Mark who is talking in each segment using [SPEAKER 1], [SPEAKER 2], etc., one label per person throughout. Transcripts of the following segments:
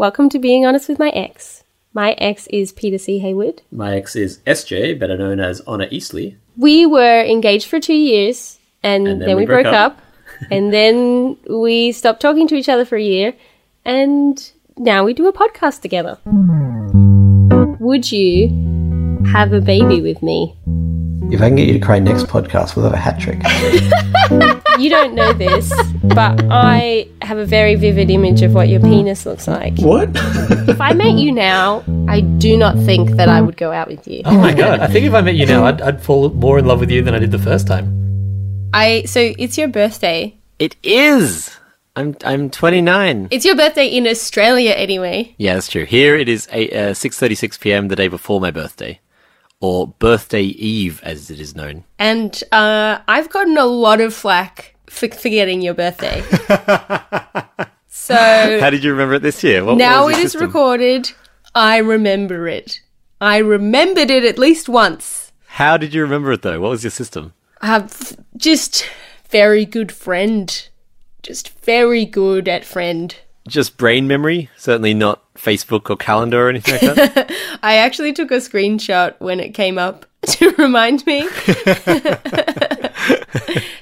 [SPEAKER 1] Welcome to Being Honest with My Ex. My ex is Peter C. Hayward.
[SPEAKER 2] My ex is SJ, better known as Honor Eastly.
[SPEAKER 1] We were engaged for two years and, then, we, broke, up. and then we stopped talking to each other for a year and now we do a podcast together. Would you have a baby with me?
[SPEAKER 3] If I can get you to cry next podcast, we'll have a hat trick.
[SPEAKER 1] You don't know this, but I have a very vivid image of what your penis looks like.
[SPEAKER 2] What?
[SPEAKER 1] If I met you now, I do not think that I would go out with you.
[SPEAKER 4] Oh my god! I think if I met you now, I'd, I'd fall more in love with you than I did the first time.
[SPEAKER 1] I so it's your birthday.
[SPEAKER 5] It is. I'm I'm 29.
[SPEAKER 1] It's your birthday in Australia anyway.
[SPEAKER 5] Yeah, that's true. Here it is eight, uh, 6:36 p.m. the day before my birthday, or birthday eve as it is known.
[SPEAKER 1] And uh, I've gotten a lot of flack for forgetting your birthday. so
[SPEAKER 5] How did you remember it this year? What,
[SPEAKER 1] now
[SPEAKER 5] what
[SPEAKER 1] it
[SPEAKER 5] your
[SPEAKER 1] is recorded. I remember it. I remembered it at least once.
[SPEAKER 5] How did you remember it though? What was your system?
[SPEAKER 1] have just very good friend. Just very good at friend.
[SPEAKER 5] Just brain memory, certainly not Facebook or calendar or anything like that.
[SPEAKER 1] I actually took a screenshot when it came up to remind me.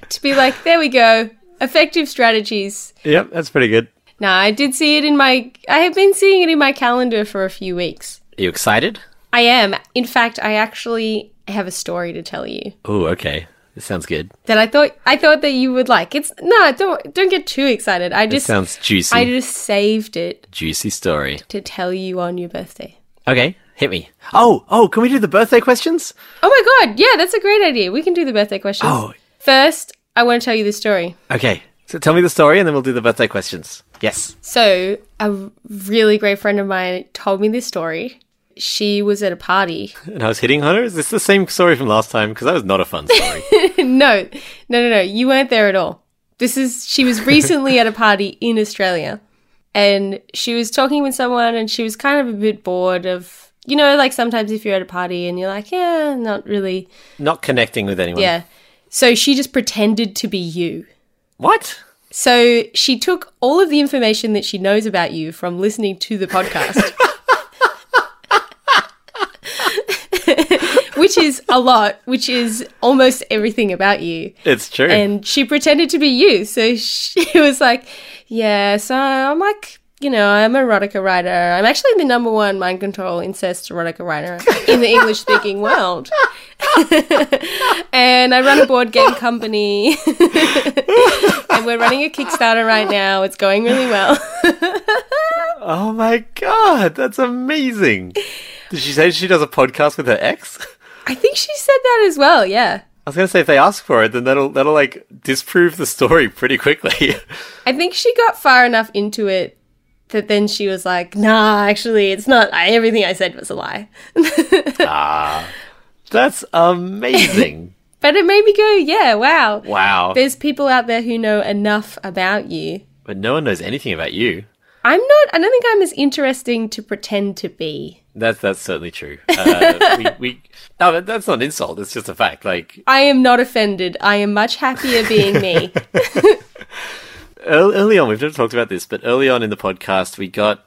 [SPEAKER 1] to be like, there we go. Effective strategies.
[SPEAKER 5] yep, that's pretty good.
[SPEAKER 1] Now, I did see it in my. I have been seeing it in my calendar for a few weeks.
[SPEAKER 5] Are you excited?
[SPEAKER 1] I am. In fact, I actually have a story to tell you
[SPEAKER 5] Oh, okay. This sounds good.
[SPEAKER 1] that I thought I thought that you would like. It's no, don't don't get too excited. I just
[SPEAKER 5] sounds juicy.
[SPEAKER 1] I just saved it
[SPEAKER 5] juicy story.
[SPEAKER 1] to tell you on your birthday.
[SPEAKER 5] Okay, hit me. Oh, oh, can we do the birthday questions?
[SPEAKER 1] Oh my god, yeah, that's a great idea. We can do the birthday questions.
[SPEAKER 5] Oh.
[SPEAKER 1] First, I want to tell you the story.
[SPEAKER 5] Okay, so tell me the story and then we'll do the birthday questions. Yes.
[SPEAKER 1] So, a really great friend of mine told me this story. She was at a party.
[SPEAKER 5] And I was hitting on her? Is this the same story from last time? Because that was not a fun story.
[SPEAKER 1] no, no, no, no. You weren't there at all. This is, she was recently at a party in Australia and she was talking with someone and she was kind of a bit bored of, you know, like sometimes if you're at a party and you're like, yeah, not really.
[SPEAKER 5] not connecting with anyone.
[SPEAKER 1] Yeah. So she just pretended to be you.
[SPEAKER 5] What?
[SPEAKER 1] So she took all of the information that she knows about you from listening to the podcast. which is a lot, which is almost everything about you.
[SPEAKER 5] It's true.
[SPEAKER 1] And she pretended to be you. So she was like, Yeah, so I'm like, you know, I'm a erotica writer. I'm actually the number one mind control incest erotica writer in the English speaking world. and I run a board game company. and we're running a Kickstarter right now. It's going really well.
[SPEAKER 5] oh my god, that's amazing. Did she say she does a podcast with her ex?
[SPEAKER 1] I think she said that as well, yeah.
[SPEAKER 5] I was gonna say if they ask for it, then that'll that'll like disprove the story pretty quickly.
[SPEAKER 1] I think she got far enough into it that then she was like, nah, actually, it's not. I, everything I said was a lie.
[SPEAKER 5] ah, That's amazing.
[SPEAKER 1] But it made me go, yeah, wow.
[SPEAKER 5] wow.
[SPEAKER 1] There's people out there who know enough about you.
[SPEAKER 5] But no one knows anything about you.
[SPEAKER 1] I'm not, I don't think I'm as interesting to pretend to be.
[SPEAKER 5] That's that's certainly true. Uh, we, we no, that's not an insult. It's just a fact. Like
[SPEAKER 1] I am not offended. I am much happier being me.
[SPEAKER 5] early, on, we've never talked about this, but early on in the podcast, we got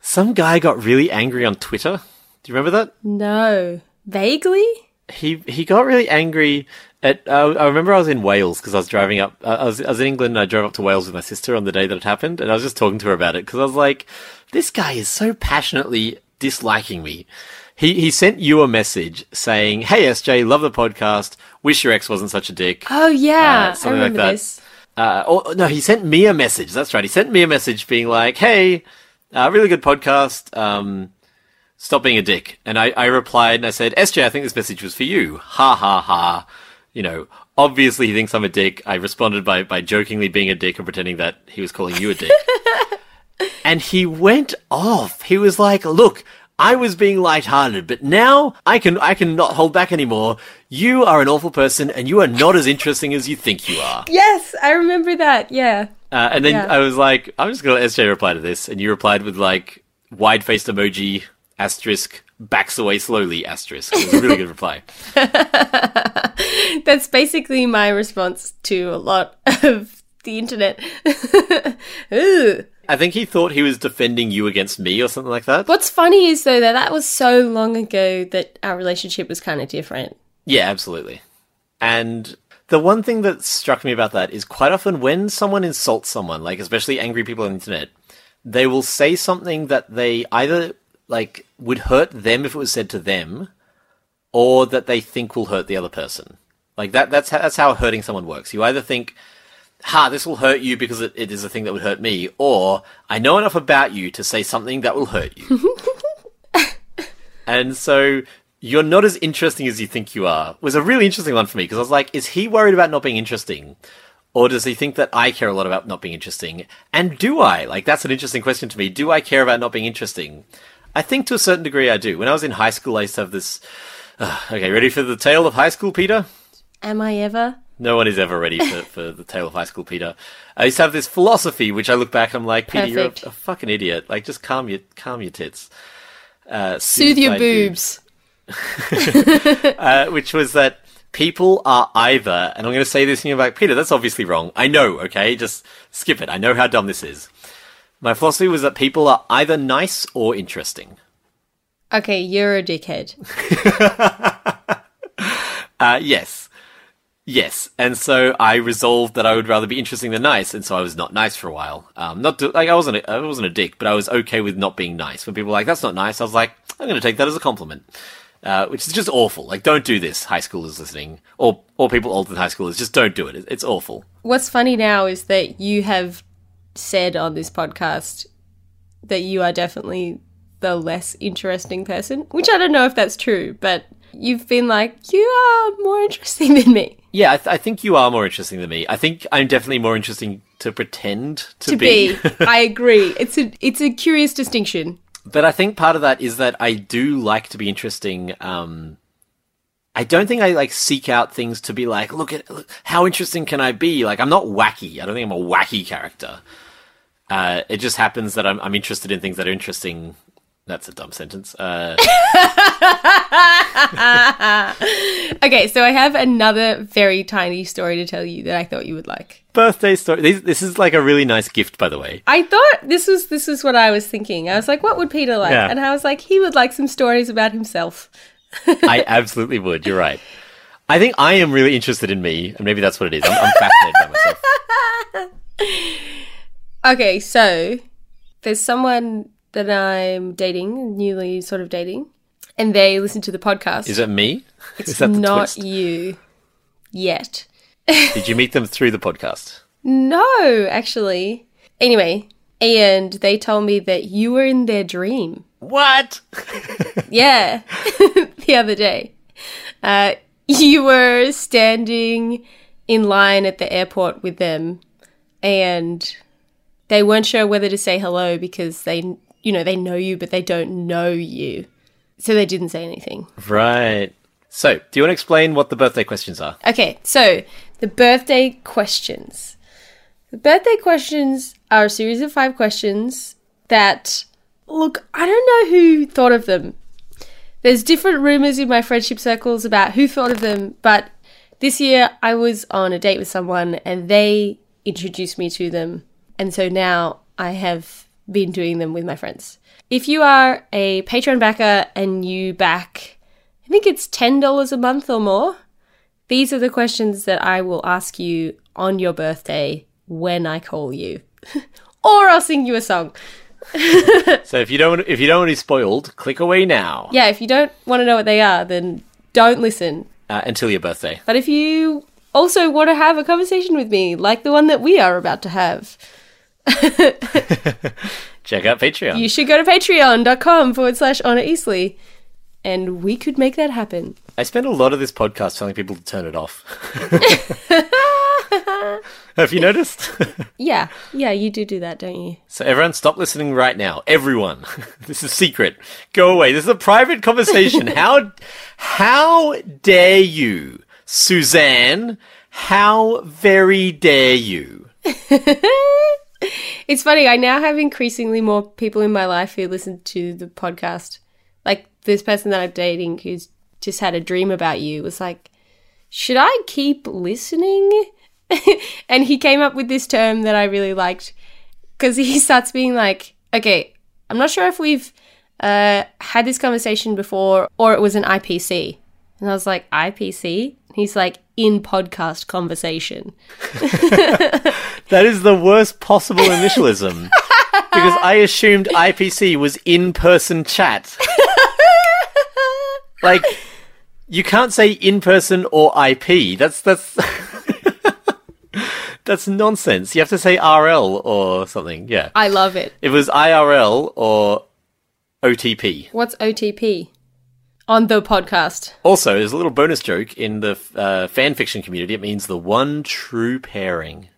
[SPEAKER 5] some guy got really angry on Twitter. Do you remember that?
[SPEAKER 1] no. Vaguely?
[SPEAKER 5] He he got really angry at. Uh, I remember I was in Wales because I was driving up. Uh, I was I was in England and I drove up to Wales with my sister on the day that it happened, and I was just talking to her about it because I was like, this guy is so passionately disliking me. He he sent you a message saying, "Hey SJ, love the podcast. Wish your ex wasn't such a dick."
[SPEAKER 1] Oh, yeah.
[SPEAKER 5] Uh,
[SPEAKER 1] I
[SPEAKER 5] something like that.
[SPEAKER 1] this.
[SPEAKER 5] Uh, no, he sent me a message. That's right. He sent me a message being like, "Hey, uh, really good podcast. Um, stop being a dick." And I, I replied and I said, "SJ, I think this message was for you." Ha ha ha. You know, obviously he thinks I'm a dick. I responded by by jokingly being a dick and pretending that he was calling you a dick. and he went off. He was like, "Look." I was being lighthearted, but now I can I can not hold back anymore. You are an awful person, and you are not as interesting as you think you are.
[SPEAKER 1] Yes, I remember that. Yeah.
[SPEAKER 5] Uh, and then
[SPEAKER 1] Yeah.
[SPEAKER 5] I was like, I'm just gonna let SJ reply to this, and you replied with like wide faced emoji asterisk backs away slowly asterisk. It was a really good reply.
[SPEAKER 1] That's basically my response to a lot of the internet. Ooh.
[SPEAKER 5] I think he thought he was defending you against me or something like that.
[SPEAKER 1] What's funny is though that that was so long ago that our relationship was kind of different.
[SPEAKER 5] Yeah, absolutely. And the one thing that struck me about that is quite often when someone insults someone, like especially angry people on the internet, they will say something that they either like would hurt them if it was said to them, or that they think will hurt the other person. Like that that's how, that's how hurting someone works. You either think, "Ha, this will hurt you because it, it is a thing that would hurt me," or "I know enough about you to say something that will hurt you." and so you're not as interesting as you think you are was a really interesting one for me because I was like, is he worried about not being interesting? Or does he think that I care a lot about not being interesting? And do I? Like, that's an interesting question to me. Do I care about not being interesting? I think to a certain degree I do. When I was in high school, I used to have this. Uh, okay, ready for the tale of high school, Peter?
[SPEAKER 1] Am I ever?
[SPEAKER 5] No one is ever ready for, for the tale of high school, Peter. I used to have this philosophy, which I look back and I'm like, Peter,
[SPEAKER 1] Perfect.
[SPEAKER 5] you're a, a fucking idiot. Like, just calm your calm your tits. Uh,
[SPEAKER 1] Soothe your
[SPEAKER 5] my
[SPEAKER 1] boobs.
[SPEAKER 5] uh, which was that people are either, and I'm going to say this and you're like, Peter, that's obviously wrong. I know, okay? Just skip it. I know how dumb this is. My philosophy was that people are either nice or interesting.
[SPEAKER 1] Okay, you're a dickhead.
[SPEAKER 5] Uh, yes. Yes. And so I resolved that I would rather be interesting than nice, and so I was not nice for a while. Um, not to, like I wasn't a, I wasn't a dick, but I was okay with not being nice. When people were like, that's not nice, I was like, I'm going to take that as a compliment. Uh, which is just awful. Like, don't do this, high schoolers listening, or or people older than high schoolers. Just don't do it. It- It's awful.
[SPEAKER 1] What's funny now is that you have said on this podcast that you are definitely the less interesting person, which I don't know if that's true, but you've been like, you are more interesting than me.
[SPEAKER 5] Yeah, I, th- I think you are more interesting than me. I think I'm definitely more interesting to pretend to,
[SPEAKER 1] To be, I agree. It's a it's a curious distinction.
[SPEAKER 5] But I think part of that is that I do like to be interesting. Um, I don't think I like seek out things to be like, look at look, how interesting can I be? Like, I'm not wacky. I don't think I'm a wacky character. Uh, it just happens that I'm, I'm interested in things that are interesting. That's a dumb sentence. Uh,
[SPEAKER 1] Okay, so I have another very tiny story to tell you that I thought you would like.
[SPEAKER 5] birthday story. This, this is like a really nice gift, by the way.
[SPEAKER 1] I thought this was this was what I was thinking. I was like, what would Peter like?
[SPEAKER 5] Yeah.
[SPEAKER 1] And I was like, he would like some stories about himself.
[SPEAKER 5] I absolutely would. You're right. I think I am really interested in me, and maybe that's what it is. I'm, I'm fascinated by myself.
[SPEAKER 1] Okay, so there's someone that I'm dating, newly sort of dating, and they listen to the podcast.
[SPEAKER 5] Is it me?
[SPEAKER 1] it's
[SPEAKER 5] is that the
[SPEAKER 1] not
[SPEAKER 5] twist?
[SPEAKER 1] you yet.
[SPEAKER 5] Did you meet them through the podcast?
[SPEAKER 1] No, actually. Anyway, and they told me that you were in their dream.
[SPEAKER 5] What?
[SPEAKER 1] Yeah, the other day. Uh, you were standing in line at the airport with them, and they weren't sure whether to say hello because they, you know, they know you, but they don't know you. So they didn't say anything.
[SPEAKER 5] Right. So, do you want to explain what the birthday questions are?
[SPEAKER 1] Okay, so the birthday questions. The birthday questions are a series of five questions that, look, I don't know who thought of them. There's different rumors in my friendship circles about who thought of them, but this year I was on a date with someone and they introduced me to them. And so now I have been doing them with my friends. If you are a Patreon backer and you back, I think it's $10 a month or more, these are the questions that I will ask you on your birthday when I call you. or I'll sing you a song.
[SPEAKER 5] So, if you don't if you don't want to be spoiled, click away now
[SPEAKER 1] Yeah, if you don't want to know what they are, then don't listen.
[SPEAKER 5] uh, until your birthday.
[SPEAKER 1] But if you also want to have a conversation with me, like the one that we are about to have,
[SPEAKER 5] Check out Patreon.
[SPEAKER 1] you should go to patreon.com forward slash honor Eastly. And we could make that happen.
[SPEAKER 5] I spend a lot of this podcast telling people to turn it off. Have you noticed?
[SPEAKER 1] Yeah, yeah, you do do that, don't you?
[SPEAKER 5] so, everyone, stop listening right now. Everyone, this is secret. Go away. This is a private conversation. how how dare you, Suzanne? How very dare you?
[SPEAKER 1] It's funny, I now have increasingly more people in my life who listen to the podcast. Like this person that I'm dating who's just had a dream about you was like, should I keep listening? and he came up with this term that I really liked. because he starts being like, okay, I'm not sure if we've uh, had this conversation before or it was an IPC. And I was like, IPC? He's like, in podcast conversation.
[SPEAKER 5] That is the worst possible initialism. because I assumed IPC was in person chat. like, you can't say in person or IP. That's, that's. That's nonsense. You have to say RL or something. Yeah.
[SPEAKER 1] I love it.
[SPEAKER 5] It was IRL or OTP.
[SPEAKER 1] What's OTP? On the podcast.
[SPEAKER 5] Also, there's a little bonus joke in the uh, fan fiction community. It means the one true pairing.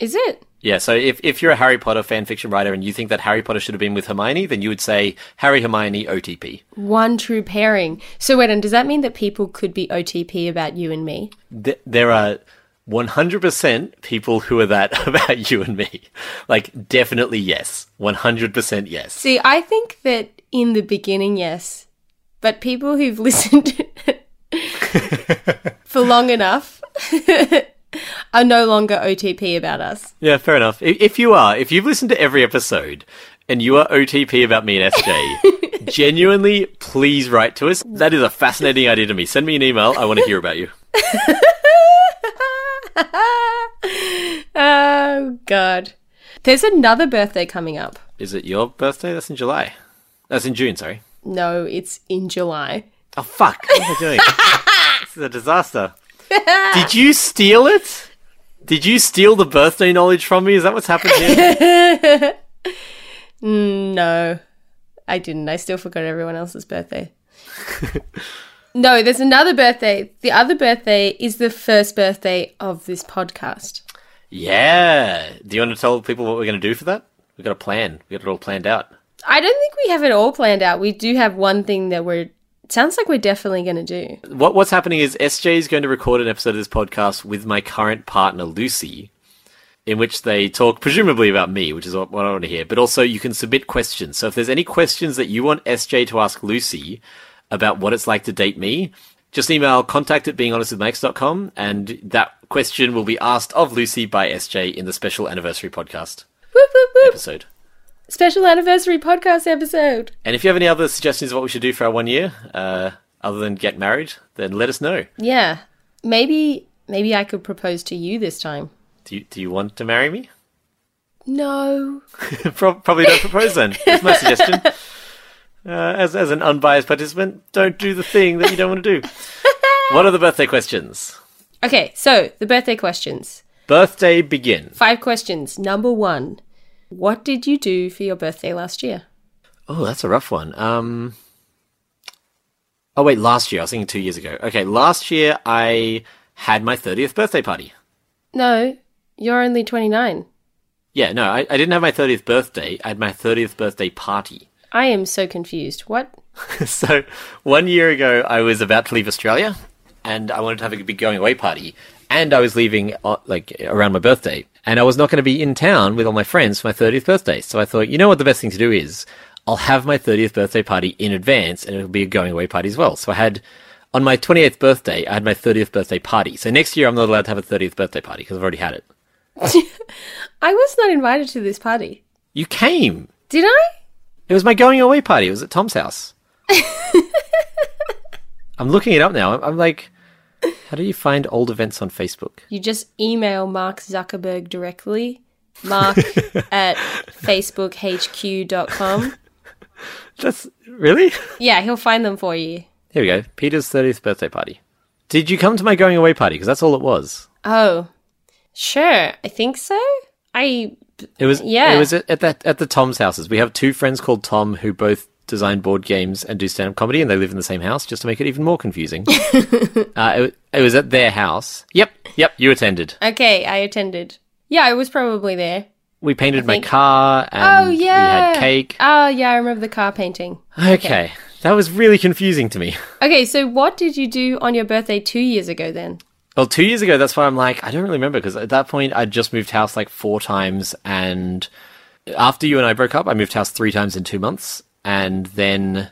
[SPEAKER 1] Is it?
[SPEAKER 5] Yeah, so if, if you're a Harry Potter fan fiction writer and you think that Harry Potter should have been with Hermione, then you would say Harry Hermione OTP.
[SPEAKER 1] One true pairing. So wait, and does that mean that people could be OTP about you and me?
[SPEAKER 5] Th- there are 100% people who are that about you and me. Like, definitely yes. 100% yes.
[SPEAKER 1] See, I think that in the beginning, yes. But people who've listened for long enough are no longer OTP about us.
[SPEAKER 5] Yeah, fair enough. If you are, if you've listened to every episode and you are OTP about me and SJ, genuinely, please write to us. That is a fascinating idea to me. Send me an email. I want to hear about you.
[SPEAKER 1] Oh, God. There's another birthday coming up.
[SPEAKER 5] Is it your birthday? That's in July. That's in June, sorry.
[SPEAKER 1] No, it's in July.
[SPEAKER 5] Oh, fuck. What am I doing? this is a disaster. Did you steal it? Did you steal the birthday knowledge from me? Is that what's happened here?
[SPEAKER 1] No, I didn't. I still forgot everyone else's birthday. no, there's another birthday. The other birthday is the first birthday of this podcast.
[SPEAKER 5] yeah. Do you want to tell people what we're going to do for that? We've got a plan. We've got it all planned out.
[SPEAKER 1] I don't think we have it all planned out. We do have one thing that we're. Sounds like we're definitely going to do.
[SPEAKER 5] What What's happening is SJ is going to record an episode of this podcast with my current partner, Lucy, in which they talk presumably about me, which is what what I want to hear. But also, you can submit questions. So if there's any questions that you want SJ to ask Lucy about what it's like to date me, just email contact at beinghonestwithmyex.com and that question will be asked of Lucy by SJ in the special anniversary podcast
[SPEAKER 1] Whoop, whoop, whoop.
[SPEAKER 5] episode.
[SPEAKER 1] Special anniversary podcast episode.
[SPEAKER 5] And if you have any other suggestions of what we should do for our one year, uh, other than get married, then let us know.
[SPEAKER 1] Yeah. Maybe maybe I could propose to you this time.
[SPEAKER 5] Do you, do you want to marry me?
[SPEAKER 1] No.
[SPEAKER 5] Pro- Probably don't propose then. That's my suggestion. Uh, as, as an unbiased participant, don't do the thing that you don't want to do. what are the birthday questions?
[SPEAKER 1] Okay, so the birthday questions.
[SPEAKER 5] Birthday begin.
[SPEAKER 1] Five questions. Number 1. What did you do for your birthday last year?
[SPEAKER 5] Oh, that's a rough one. Um. Oh wait, last year. I was thinking two years ago. Okay, last year I had my thirtieth birthday party.
[SPEAKER 1] No, you're only 29.
[SPEAKER 5] Yeah, no, I, I didn't have my thirtieth birthday. I had my thirtieth birthday party.
[SPEAKER 1] I am so confused. What?
[SPEAKER 5] so one year ago, I was about to leave Australia, and I wanted to have a big going away party, and I was leaving uh, like around my birthday, and I was not going to be in town with all my friends for my thirtieth birthday. So I thought, you know what, the best thing to do is I'll have my thirtieth birthday party in advance, and it'll be a going away party as well. So I had. On my 28th birthday, I had my 30th birthday party. So next year, I'm not allowed to have a 30th birthday party because I've already had it.
[SPEAKER 1] I was not invited to this party.
[SPEAKER 5] You came!
[SPEAKER 1] Did I?
[SPEAKER 5] It was my going away party. It was at Tom's house. I'm looking it up now. I'm, I'm like, how do you find old events on Facebook?
[SPEAKER 1] You just email Mark Zuckerberg directly. Mark at facebookhq.com.
[SPEAKER 5] That's really?
[SPEAKER 1] Yeah, he'll find them for you.
[SPEAKER 5] Here we go. Peter's 30th birthday party. Did you come to my going away party? Because that's all it was.
[SPEAKER 1] Oh, sure. I think so. I
[SPEAKER 5] It was
[SPEAKER 1] Yeah.
[SPEAKER 5] It was at, at that at the Tom's houses. We have two friends called Tom who both design board games and do stand up comedy, and they live in the same house. Just to make it even more confusing, uh, it, it was at their house. Yep, yep. You attended.
[SPEAKER 1] okay. I attended. Yeah, I was probably there.
[SPEAKER 5] We painted my car, and
[SPEAKER 1] oh yeah.
[SPEAKER 5] we had cake.
[SPEAKER 1] Oh yeah, I remember the car painting.
[SPEAKER 5] Okay. that was really confusing to me.
[SPEAKER 1] Okay, so what did you do on your birthday two years ago then?
[SPEAKER 5] Well, two years ago, that's why I'm like, I don't really remember because at that point I'd just moved house like four times, and after you and I broke up, I moved house three times in two months, and then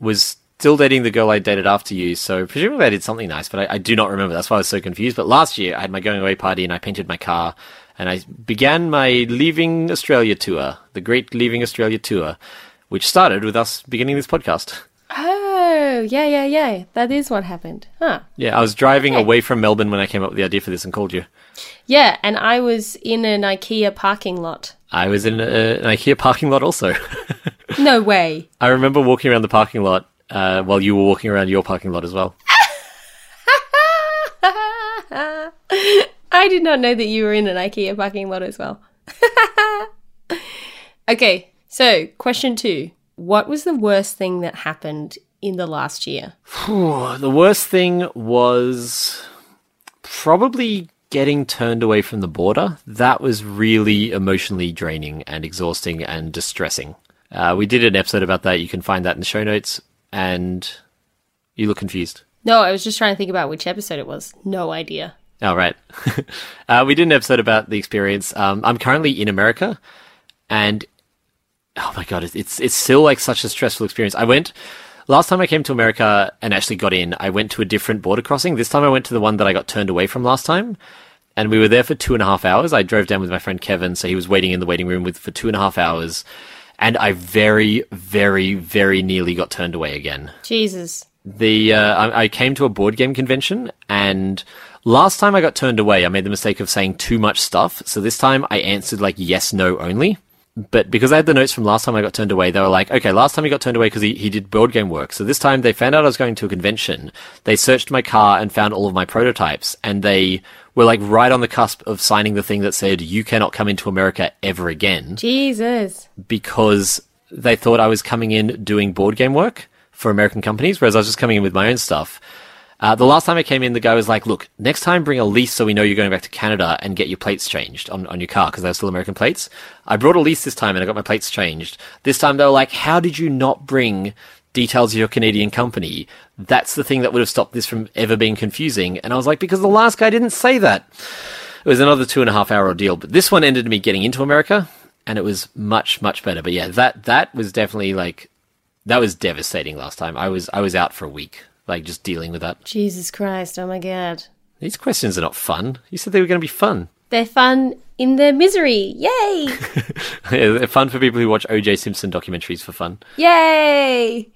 [SPEAKER 5] was still dating the girl I dated after you. So presumably I did something nice, but I, I do not remember. That's why I was so confused. But last year I had my going away party and I painted my car, and I began my Leaving Australia tour, the Great Leaving Australia tour, which started with us beginning this podcast.
[SPEAKER 1] Oh, yeah, yeah, yeah. That is what happened. Huh.
[SPEAKER 5] Yeah, I was driving
[SPEAKER 1] Okay.
[SPEAKER 5] away from Melbourne when I came up with the idea for this and called you.
[SPEAKER 1] Yeah, and I was in an IKEA parking lot.
[SPEAKER 5] I was in a, an IKEA parking lot also.
[SPEAKER 1] No way.
[SPEAKER 5] I remember walking around the parking lot uh, while you were walking around your parking lot as well.
[SPEAKER 1] I did not know that you were in an IKEA parking lot as well. okay, so question two. What was the worst thing that happened in the last year?
[SPEAKER 5] The worst thing was probably getting turned away from the border. That was really emotionally draining and exhausting and distressing. Uh, we did an episode about that. You can find that in the show notes. And you look confused.
[SPEAKER 1] No, I was just trying to think about which episode it was. No idea.
[SPEAKER 5] Oh, right. uh, we did an episode about the experience. Um, I'm currently in America, and oh my god, it's, it's it's still like such a stressful experience. I went last time I came to America and actually got in. I went to a different border crossing. This time I went to the one that I got turned away from last time, and we were there for two and a half hours. I drove down with my friend Kevin, so he was waiting in the waiting room with for two and a half hours, and I very, very, very nearly got turned away again
[SPEAKER 1] Jesus.
[SPEAKER 5] the uh, I, I came to a board game convention and last time I got turned away, I made the mistake of saying too much stuff. So this time I answered like yes, no only. But because I had the notes from last time I got turned away, they were like, okay, last time he got turned away because he, he did board game work. So this time they found out I was going to a convention. They searched my car and found all of my prototypes and they were like right on the cusp of signing the thing that said, you cannot come into America ever again
[SPEAKER 1] Jesus.
[SPEAKER 5] because they thought I was coming in doing board game work for American companies, whereas I was just coming in with my own stuff. Uh, the last time I came in, the guy was like, look, next time bring a lease so we know you're going back to Canada and get your plates changed on, on your car because they're still American plates. I brought a lease this time and I got my plates changed. This time they were like, how did you not bring details of your Canadian company? That's the thing that would have stopped this from ever being confusing. And I was like, because the last guy didn't say that. It was another two and a half hour ordeal, but this one ended me getting into America and it was much, much better. But yeah, that, that was definitely like, that was devastating last time. I was, I was out for a week, like just dealing with that.
[SPEAKER 1] Jesus Christ. Oh my God.
[SPEAKER 5] These questions are not fun. You said they were going to be fun.
[SPEAKER 1] They're fun in their misery. Yay!
[SPEAKER 5] yeah, They're fun for people who watch OJ Simpson documentaries for fun.
[SPEAKER 1] Yay!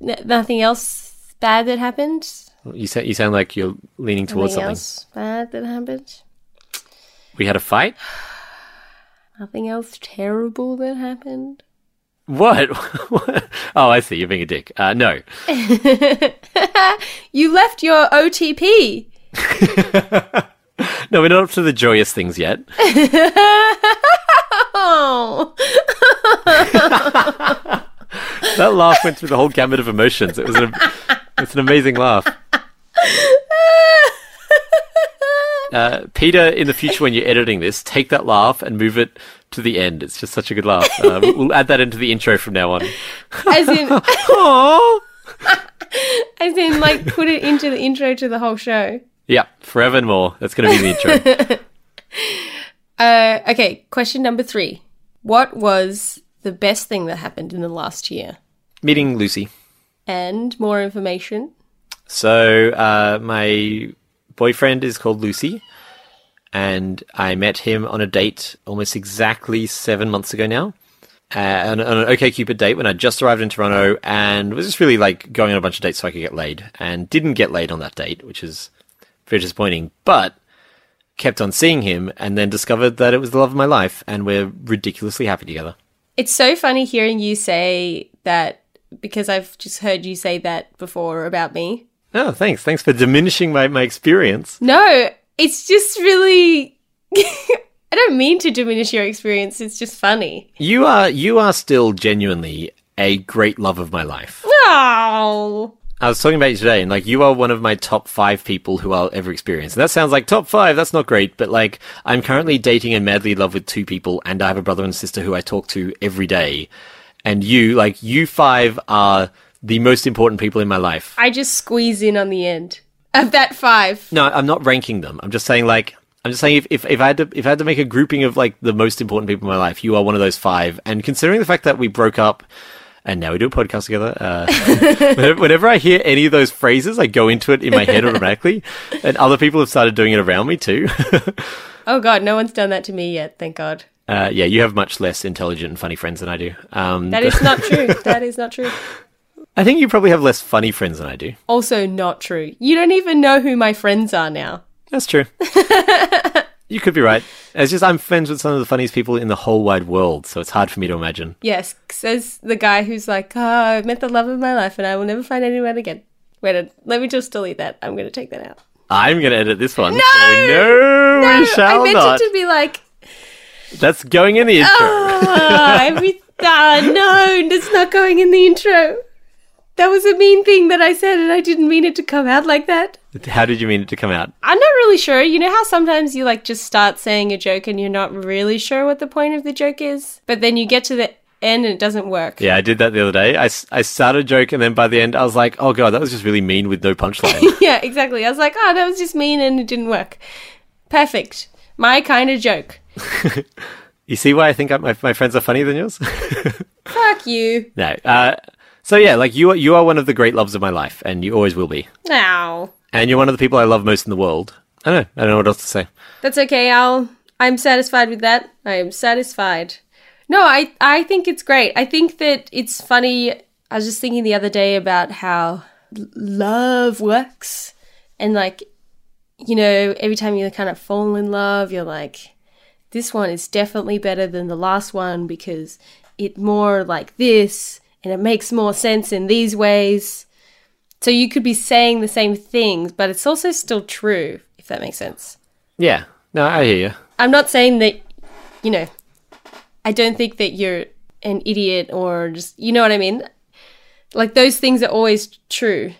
[SPEAKER 1] N- nothing else bad that happened?
[SPEAKER 5] You sound, you sound like you're leaning towards
[SPEAKER 1] Nothing
[SPEAKER 5] something.
[SPEAKER 1] else bad that happened?
[SPEAKER 5] We had a fight?
[SPEAKER 1] Nothing else terrible that happened?
[SPEAKER 5] What? oh, I see. You're being a dick. Uh, no.
[SPEAKER 1] You left your OTP.
[SPEAKER 5] No, we're not up to the joyous things yet.
[SPEAKER 1] Oh,
[SPEAKER 5] That laugh went through the whole gamut of emotions. It was an, it's an amazing laugh. Uh, Peter, in the future, when you're editing this, take that laugh and move it to the end. It's just such a good laugh. Uh, we'll add that into the intro from now on.
[SPEAKER 1] as in,
[SPEAKER 5] Aww.
[SPEAKER 1] as in, like put it into the intro to the whole show.
[SPEAKER 5] Yeah, forever and more. That's going to be the intro.
[SPEAKER 1] Uh, okay, question number three. What was the best thing that happened in the last year?
[SPEAKER 5] Meeting Lucy.
[SPEAKER 1] And more information.
[SPEAKER 5] So, uh, my boyfriend is called Lucy, and I met him on a date almost exactly seven months ago now. Uh, on, on an OkCupid date when I just arrived in Toronto and was just really like going on a bunch of dates so I could get laid and didn't get laid on that date, which is very disappointing, but kept on seeing him and then discovered that it was the love of my life and we're ridiculously happy together.
[SPEAKER 1] It's so funny hearing you say that because I've just heard you say that before about me.
[SPEAKER 5] Oh, thanks. Thanks for diminishing my, my experience.
[SPEAKER 1] No, it's just really. I don't mean to diminish your experience. It's just funny.
[SPEAKER 5] You are you are still genuinely a great love of my life.
[SPEAKER 1] Oh,
[SPEAKER 5] I was talking about you today, and like you are one of my top five people who I'll ever experience. And that sounds like top five. That's not great, but like I'm currently dating and madly in love with two people, and I have a brother and sister who I talk to every day. And you, like you five, are the most important people in my life.
[SPEAKER 1] I just squeeze in on the end of that five.
[SPEAKER 5] No, I'm not ranking them. I'm just saying like I'm just saying if, if, if I had to if I had to make a grouping of like the most important people in my life, you are one of those five. And considering the fact that we broke up and now we do a podcast together. Uh, whenever, whenever I hear any of those phrases, I go into it in my head automatically, and other people have started doing it around me too.
[SPEAKER 1] Oh god, no one's done that to me yet, thank God.
[SPEAKER 5] Uh, yeah, you have much less intelligent and funny friends than I do. Um,
[SPEAKER 1] That is not true. That is not true.
[SPEAKER 5] I think you probably have less funny friends than I do.
[SPEAKER 1] Also not true. You don't even know who my friends are now.
[SPEAKER 5] That's true. you could be right. It's just I'm friends with some of the funniest people in the whole wide world, so it's hard for me to imagine.
[SPEAKER 1] Yes, says the guy who's like, oh, I met the love of my life and I will never find anyone again. Wait, a- let me just delete that. I'm going to take that out.
[SPEAKER 5] I'm going to edit this one.
[SPEAKER 1] No!
[SPEAKER 5] so no,
[SPEAKER 1] No,
[SPEAKER 5] we shall
[SPEAKER 1] I meant
[SPEAKER 5] not.
[SPEAKER 1] it to be like,
[SPEAKER 5] That's going in the intro.
[SPEAKER 1] ah, every, ah, no, that's not going in the intro. That was a mean thing that I said and I didn't mean it to come out like that.
[SPEAKER 5] How did you mean it to come out?
[SPEAKER 1] I'm not really sure. You know how sometimes you like just start saying a joke and you're not really sure what the point of the joke is, but then you get to the end and it doesn't work.
[SPEAKER 5] Yeah, I did that the other day. I, I started a joke, and then by the end, I was like, oh god, that was just really mean with no punchline.
[SPEAKER 1] Yeah, exactly. I was like, oh, that was just mean and it didn't work. Perfect. My kind of joke.
[SPEAKER 5] you see why I think I, my, my friends are funnier than yours?
[SPEAKER 1] Fuck you.
[SPEAKER 5] no. Uh, so yeah, like you are, you are one of the great loves of my life, and you always will be.
[SPEAKER 1] Now.
[SPEAKER 5] And you're one of the people I love most in the world. I don't know. I don't know what else to say.
[SPEAKER 1] That's okay. I'll I'm satisfied with that. I am satisfied. No, I I think it's great. I think that it's funny. I was just thinking the other day about how love works and like you know, every time you kind of fall in love, you're like this one is definitely better than the last one because it more like this and it makes more sense in these ways. So you could be saying the same things, but it's also still true, if that makes sense.
[SPEAKER 5] Yeah. No, I hear you.
[SPEAKER 1] I'm not saying that, you know, I don't think that you're an idiot or just, you know what I mean? Like those things are always true,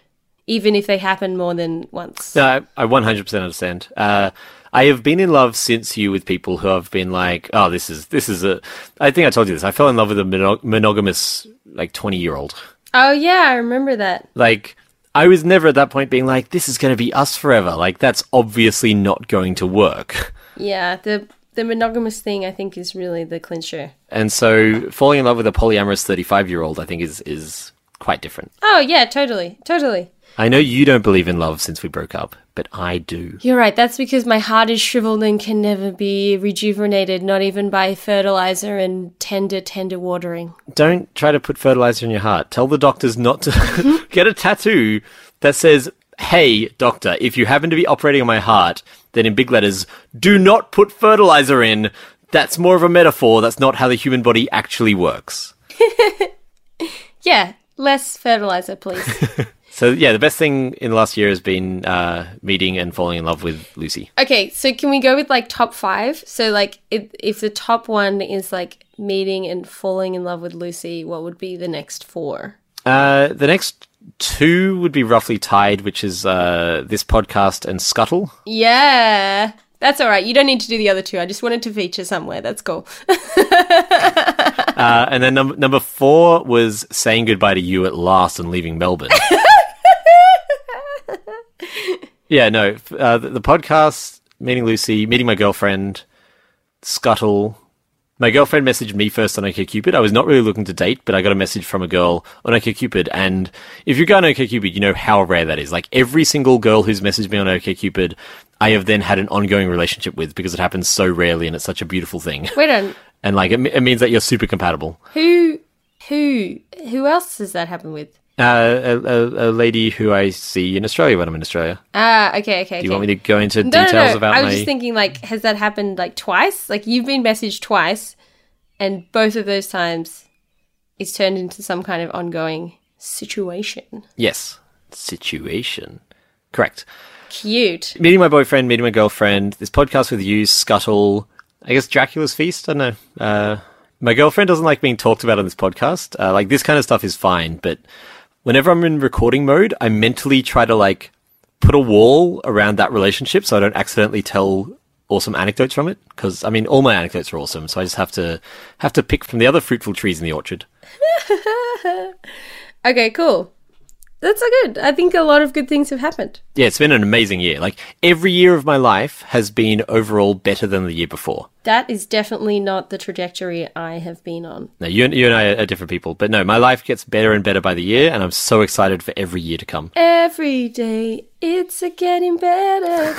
[SPEAKER 1] even if they happen more than once.
[SPEAKER 5] No, I, I 100% understand. Uh, I have been in love since you with people who have been like, oh, this is, this is a, I think I told you this. I fell in love with a mono- monogamous, like 20 year old.
[SPEAKER 1] Oh, yeah, I remember that.
[SPEAKER 5] Like, I was never at that point being like, this is going to be us forever. Like, that's obviously not going to work.
[SPEAKER 1] Yeah, the the monogamous thing I think is really the clincher.
[SPEAKER 5] And so falling in love with a polyamorous 35 year old, I think is, is quite different.
[SPEAKER 1] Oh, yeah, totally. Totally.
[SPEAKER 5] I know you don't believe in love since we broke up, but I do.
[SPEAKER 1] You're right. That's because my heart is shriveled and can never be rejuvenated, not even by fertilizer and tender, tender watering.
[SPEAKER 5] Don't try to put fertilizer in your heart. Tell the doctors not to get a tattoo that says, Hey, doctor, if you happen to be operating on my heart, then in big letters, do not put fertilizer in. That's more of a metaphor. That's not how the human body actually works.
[SPEAKER 1] Yeah, less fertilizer, please.
[SPEAKER 5] So, yeah, the best thing in the last year has been uh, meeting and falling in love with Lucy.
[SPEAKER 1] Okay, so can we go with like top five? So like, if if the top one is like meeting and falling in love with Lucy, what would be the next four?
[SPEAKER 5] Uh, the next two would be roughly tied, which is uh, this podcast and Scuttle.
[SPEAKER 1] Yeah, that's all right. You don't need to do the other two. I just wanted to feature somewhere. That's cool.
[SPEAKER 5] Uh, and then num- number four was saying goodbye to you at last and leaving Melbourne. yeah, no, uh, the, the podcast, meeting Lucy, meeting my girlfriend, Scuttle. My girlfriend messaged me first on OkCupid. I was not really looking to date, but I got a message from a girl on OkCupid. And if you go on OkCupid, you know how rare that is. Like every single girl who's messaged me on OkCupid, I have then had an ongoing relationship with because it happens so rarely and it's such a beautiful thing.
[SPEAKER 1] Wait on
[SPEAKER 5] And like, it, it means that you're super compatible.
[SPEAKER 1] who, who, who else does that happen with?
[SPEAKER 5] Uh, a, a, a lady who I see in Australia when I'm in Australia.
[SPEAKER 1] Ah, okay, okay.
[SPEAKER 5] Do you want me to go into
[SPEAKER 1] No, no,
[SPEAKER 5] details
[SPEAKER 1] no.
[SPEAKER 5] about
[SPEAKER 1] I
[SPEAKER 5] my?
[SPEAKER 1] was just thinking, like, has that happened like twice? Like, you've been messaged twice, and both of those times, it's turned into some kind of ongoing situation.
[SPEAKER 5] yes, situation. Correct.
[SPEAKER 1] Cute.
[SPEAKER 5] Meeting my boyfriend, meeting my girlfriend. This podcast with you, Scuttle. I guess Dracula's Feast. I don't know. Uh, my girlfriend doesn't like being talked about on this podcast. Uh, like this kind of stuff is fine, but whenever I'm in recording mode, I mentally try to like put a wall around that relationship so I don't accidentally tell awesome anecdotes from it. Because I mean, all my anecdotes are awesome, so I just have to have to pick from the other fruitful trees in the orchard.
[SPEAKER 1] Okay, cool. That's so good. I think a lot of good things have happened.
[SPEAKER 5] Yeah, it's been an amazing year. Like every year of my life has been overall better than the year before.
[SPEAKER 1] That is definitely not the trajectory I have been on.
[SPEAKER 5] No, you, and- you and I are different people, but no, my life gets better and better by the year, and I'm so excited for every year to come.
[SPEAKER 1] Every day it's a getting better.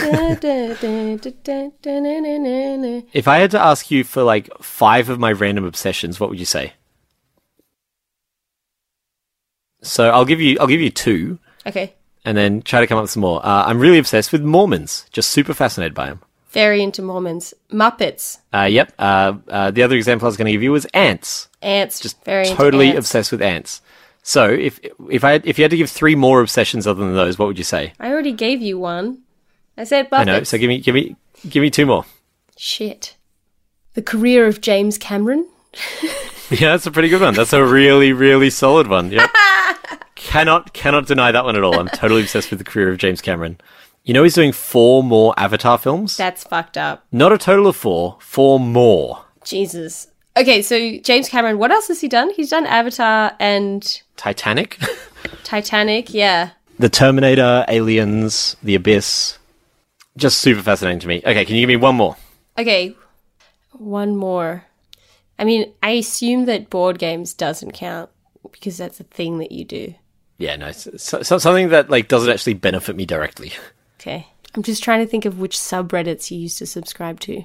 [SPEAKER 5] If I had to ask you for like five of my random obsessions, what would you say? So I'll give you I'll give you two,
[SPEAKER 1] Okay.
[SPEAKER 5] and then try to come up with some more. Uh, I'm really obsessed with Mormons. Just super fascinated by them.
[SPEAKER 1] Very into Mormons. Muppets.
[SPEAKER 5] Uh, yep. Uh, uh, the other example I was going to give you was ants.
[SPEAKER 1] Ants.
[SPEAKER 5] Just
[SPEAKER 1] very into
[SPEAKER 5] totally
[SPEAKER 1] ants.
[SPEAKER 5] obsessed with ants. So if if I if you had to give three more obsessions other than those, what would you say?
[SPEAKER 1] I already gave you one. I said Muppets.
[SPEAKER 5] I know. So give me give me give me two more.
[SPEAKER 1] Shit. The career of James Cameron.
[SPEAKER 5] Yeah, that's a pretty good one. That's a really, really solid one. Yep. cannot cannot deny that one at all. I'm totally obsessed with the career of James Cameron. You know he's doing four more Avatar films?
[SPEAKER 1] That's fucked up.
[SPEAKER 5] Not a total of four, four more.
[SPEAKER 1] Jesus. Okay, so James Cameron, what else has he done? He's done Avatar and
[SPEAKER 5] Titanic,
[SPEAKER 1] Titanic. Yeah.
[SPEAKER 5] The Terminator, Aliens, The Abyss. Just super fascinating to me. Okay, can you give me one more?
[SPEAKER 1] Okay, one more. I mean, I assume that board games doesn't count because that's a thing that you do.
[SPEAKER 5] Yeah, no, so, so, something that like doesn't actually benefit me directly.
[SPEAKER 1] Okay. I'm just trying to think of which subreddits you used to subscribe to.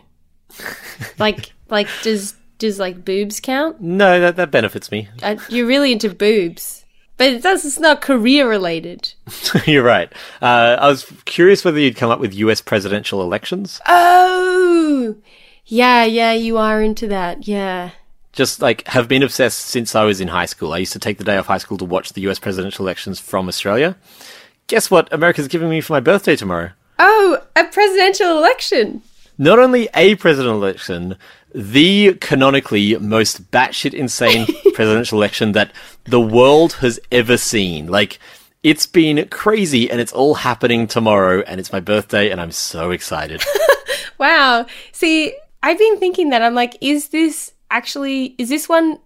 [SPEAKER 1] like, like does does like boobs count?
[SPEAKER 5] No, that that benefits me.
[SPEAKER 1] Uh, you're really into boobs, but it does. It's not career related.
[SPEAKER 5] You're right. Uh, I was curious whether you'd come up with U.S. presidential elections.
[SPEAKER 1] Oh, yeah, yeah. You are into that. Yeah.
[SPEAKER 5] Just like have been obsessed since I was in high school. I used to take the day off high school to watch the US presidential elections from Australia. Guess what America's giving me for my birthday tomorrow?
[SPEAKER 1] Oh, a presidential election.
[SPEAKER 5] Not only a presidential election, the canonically most batshit insane presidential election that the world has ever seen. Like, it's been crazy and it's all happening tomorrow and it's my birthday and I'm so excited.
[SPEAKER 1] Wow. See, I've been thinking that. I'm like, is this actually, is this one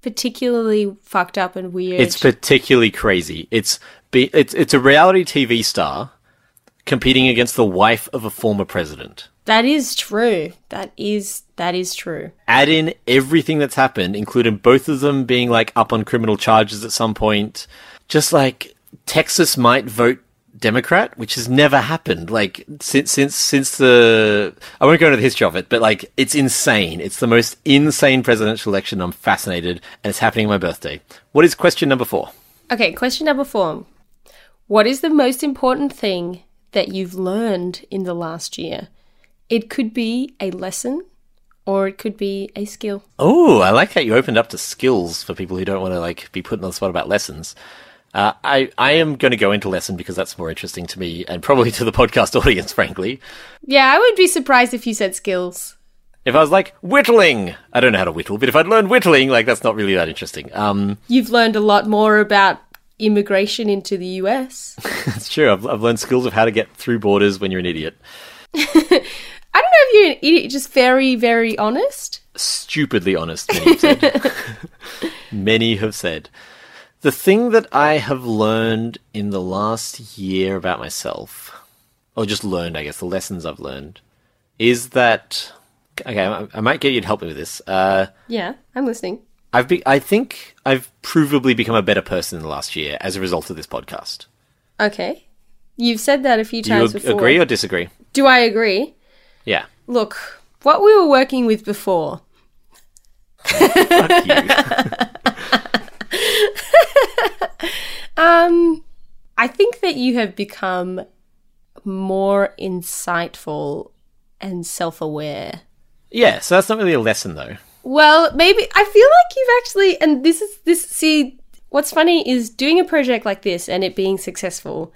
[SPEAKER 1] particularly fucked up and weird?
[SPEAKER 5] It's particularly crazy. It's be, it's it's a reality TV star competing against the wife of a former president.
[SPEAKER 1] that is true. That is, that is true.
[SPEAKER 5] Add in everything that's happened, including both of them being like up on criminal charges at some point. Just like Texas might vote Democrat, which has never happened. Like since since since the I won't go into the history of it, but like it's insane. It's the most insane presidential election. I'm fascinated, and it's happening on my birthday. What is question number four?
[SPEAKER 1] Okay, question number four. What is the most important thing that you've learned in the last year? It could be a lesson or it could be a skill.
[SPEAKER 5] Oh, I like how you opened up to skills for people who don't want to like be put on the spot about lessons. Uh, I I am going to go into lesson because that's more interesting to me and probably to the podcast audience, frankly.
[SPEAKER 1] Yeah, I would be surprised if you said skills.
[SPEAKER 5] If I was like whittling, I don't know how to whittle, but if I'd learned whittling, like that's not really that interesting. Um,
[SPEAKER 1] You've learned a lot more about immigration into the US.
[SPEAKER 5] it's true. I've I've learned skills of how to get through borders when you're an idiot.
[SPEAKER 1] I don't know if you're an idiot, just very, very honest.
[SPEAKER 5] Stupidly honest, many have said. many have said. The thing that I have learned in the last year about myself, or just learned, I guess, the lessons I've learned, is that okay. I, I might get you to help me with this. Uh,
[SPEAKER 1] Yeah, I'm listening.
[SPEAKER 5] I've be, I think I've provably become a better person in the last year as a result of this podcast.
[SPEAKER 1] Okay. You've said that a few times.
[SPEAKER 5] Do you ag-
[SPEAKER 1] before.
[SPEAKER 5] agree or disagree?
[SPEAKER 1] Do I agree?
[SPEAKER 5] Yeah.
[SPEAKER 1] Look, what we were working with before.
[SPEAKER 5] Fuck you.
[SPEAKER 1] Um, I think that you have become more insightful and self-aware.
[SPEAKER 5] yeah. So that's not really a lesson, though.
[SPEAKER 1] Well, maybe I feel like you've actually, and this is this. See, what's funny is doing a project like this and it being successful.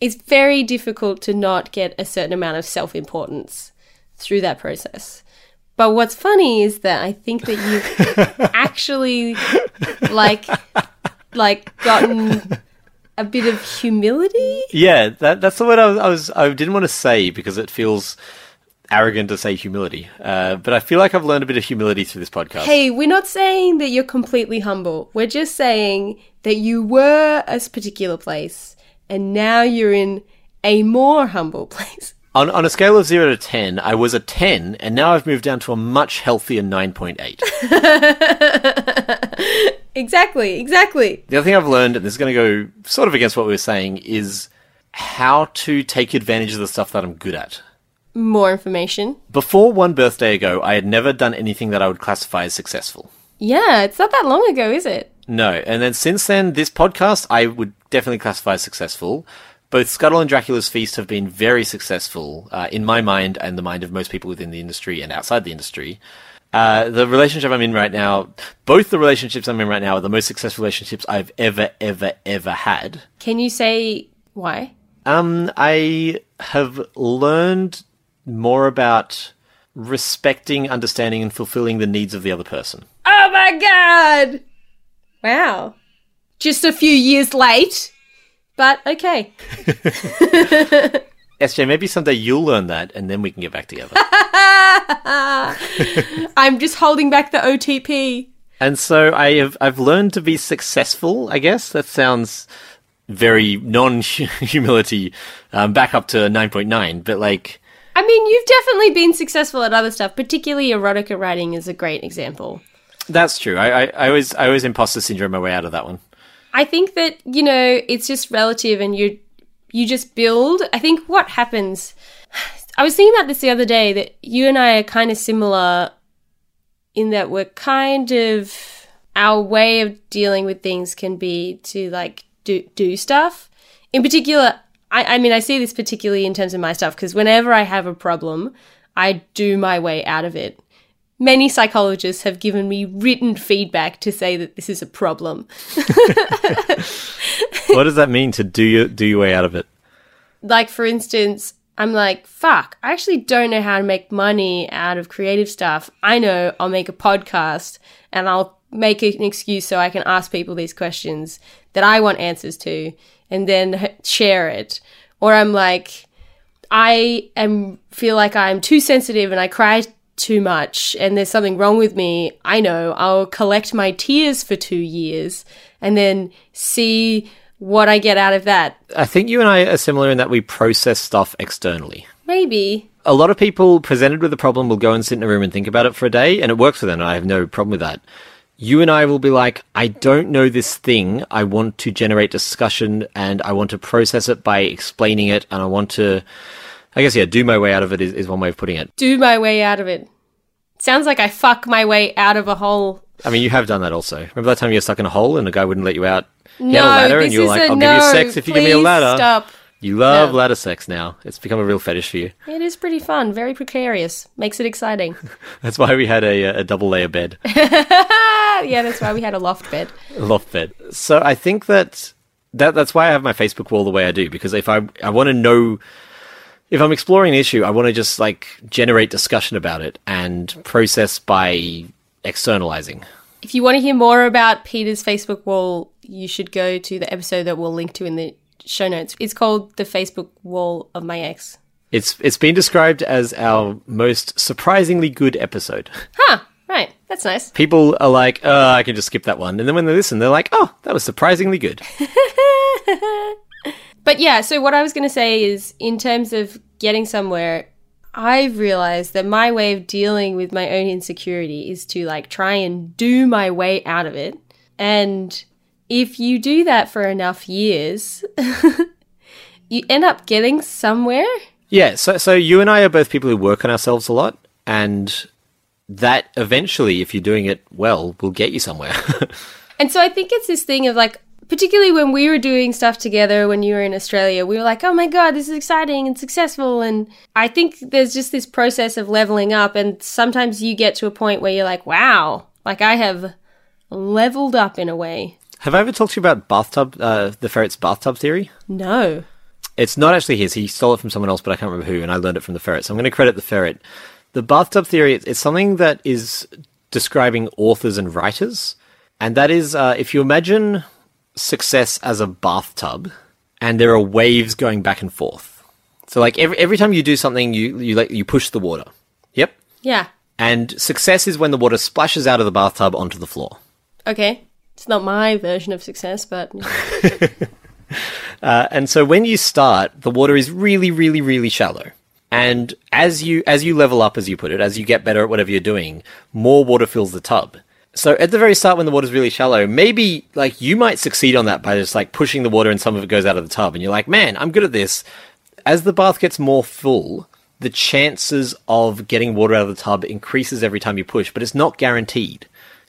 [SPEAKER 1] It's very difficult to not get a certain amount of self-importance through that process. But what's funny is that I think that you've actually like like gotten a bit of humility.
[SPEAKER 5] Yeah, that, that's the word I was, I was. I didn't want to say because it feels arrogant to say humility, uh, but I feel like I've learned a bit of humility through this podcast.
[SPEAKER 1] Hey, we're not saying that you're completely humble. We're just saying that you were a particular place and now you're in a more humble place.
[SPEAKER 5] On, on a scale of 0 to 10, I was a 10, and now I've moved down to a much healthier 9.8.
[SPEAKER 1] exactly, exactly.
[SPEAKER 5] the other thing I've learned, and this is going to go sort of against what we were saying, is how to take advantage of the stuff that I'm good at.
[SPEAKER 1] More information.
[SPEAKER 5] Before one birthday ago, I had never done anything that I would classify as successful.
[SPEAKER 1] Yeah, it's not that long ago, is it?
[SPEAKER 5] No, and then since then, this podcast I would definitely classify as successful. Both Scuttle and Dracula's Feast have been very successful uh, in my mind and the mind of most people within the industry and outside the industry. Uh, the relationship I'm in right now, both the relationships I'm in right now are the most successful relationships I've ever, ever, ever had.
[SPEAKER 1] Can you say why?
[SPEAKER 5] Um, I have learned more about respecting, understanding, and fulfilling the needs of the other person.
[SPEAKER 1] Oh my god! Wow. Just a few years late, but okay.
[SPEAKER 5] SJ, maybe someday you'll learn that, and then we can get back together.
[SPEAKER 1] I'm just holding back the OTP.
[SPEAKER 5] and so I have I've learned to be successful. I guess that sounds very non humility. Um, back up to nine point nine, but like
[SPEAKER 1] I mean, you've definitely been successful at other stuff, particularly erotica writing is a great example.
[SPEAKER 5] that's true. I, I, I always I always imposter syndrome my way out of that one.
[SPEAKER 1] I think that, you know, it's just relative and you you just build. I think what happens I was thinking about this the other day that you and I are kind of similar in that we're kind of our way of dealing with things can be to like do do stuff. In particular, I, I mean I see this particularly in terms of my stuff because whenever I have a problem, I do my way out of it. Many psychologists have given me written feedback to say that this is a problem.
[SPEAKER 5] what does that mean to do your do your way out of it?
[SPEAKER 1] like for instance i'm like fuck i actually don't know how to make money out of creative stuff i know i'll make a podcast and i'll make an excuse so i can ask people these questions that i want answers to and then share it or i'm like i am feel like i'm too sensitive and i cry too much and there's something wrong with me i know i'll collect my tears for two years and then see what i get out of that
[SPEAKER 5] I think you and I are similar in that we process stuff externally.
[SPEAKER 1] maybe
[SPEAKER 5] A lot of people presented with a problem will go and sit in a room and think about it for a day, and it works for them, and I have no problem with that. You and I will be like, I don't know this thing. I want to generate discussion and I want to process it by explaining it, and I want to, I guess, yeah, do my way out of it is, is one way of putting it.
[SPEAKER 1] do my way out of it. Sounds like I fuck my way out of a hole.
[SPEAKER 5] I mean, you have done that also. Remember that time you were stuck in a hole and a guy wouldn't let you out? He
[SPEAKER 1] no,
[SPEAKER 5] had a ladder and you were like, I'll
[SPEAKER 1] no,
[SPEAKER 5] give you sex if you give me a ladder.
[SPEAKER 1] Stop.
[SPEAKER 5] You love
[SPEAKER 1] No.
[SPEAKER 5] ladder sex now. It's become a real fetish for you.
[SPEAKER 1] It is pretty fun, very precarious. Makes it exciting.
[SPEAKER 5] That's why we had a, a double layer bed.
[SPEAKER 1] Ah, yeah, that's why we had a loft bed.
[SPEAKER 5] loft bed. So I think that, that that's why I have my Facebook wall the way I do because if I I want to know if I'm exploring an issue, I want to just like generate discussion about it and process by externalizing.
[SPEAKER 1] If you want to hear more about Peter's Facebook wall, you should go to the episode that we'll link to in the show notes. It's called The Facebook Wall of My Ex.
[SPEAKER 5] It's it's been described as our most surprisingly good episode.
[SPEAKER 1] Huh, right. That's nice.
[SPEAKER 5] People are like, "Oh, I can just skip that one," and then when they listen, they're like, "Oh, that was surprisingly good."
[SPEAKER 1] But yeah, so what I was going to say is in terms of getting somewhere, I've realized that my way of dealing with my own insecurity is to like try and do my way out of it. And if you do that for enough years, you end up getting somewhere.
[SPEAKER 5] Yeah, so so you and I are both people who work on ourselves a lot, and that eventually, if you're doing it well, will get you somewhere.
[SPEAKER 1] And so I think it's this thing of like, particularly when we were doing stuff together when you were in Australia, we were like, oh my God, this is exciting and successful. And I think there's just this process of leveling up. And sometimes you get to a point where you're like, wow, like I have leveled up in a way.
[SPEAKER 5] Have I ever talked to you about bathtub, uh, the ferret's bathtub theory?
[SPEAKER 1] No.
[SPEAKER 5] It's not actually his. He stole it from someone else, but I can't remember who, and I learned it from the ferret. So I'm going to credit the ferret. The bathtub theory, it's something that is describing authors and writers. And that is, uh, if you imagine success as a bathtub, and there are waves going back and forth. So like every every time you do something, you you like you push the water. Yep.
[SPEAKER 1] Yeah.
[SPEAKER 5] And success is when the water splashes out of the bathtub onto the floor.
[SPEAKER 1] Okay. It's not my version of success, but
[SPEAKER 5] Uh, and so when you start, the water is really, really, really shallow. And as you as you level up, as you put it, as you get better at whatever you're doing, more water fills the tub. So at the very start, when the water's really shallow, maybe like you might succeed on that by just like pushing the water and some of it goes out of the tub, and you're like, man, I'm good at this. As the bath gets more full, the chances of getting water out of the tub increases every time you push, but it's not guaranteed.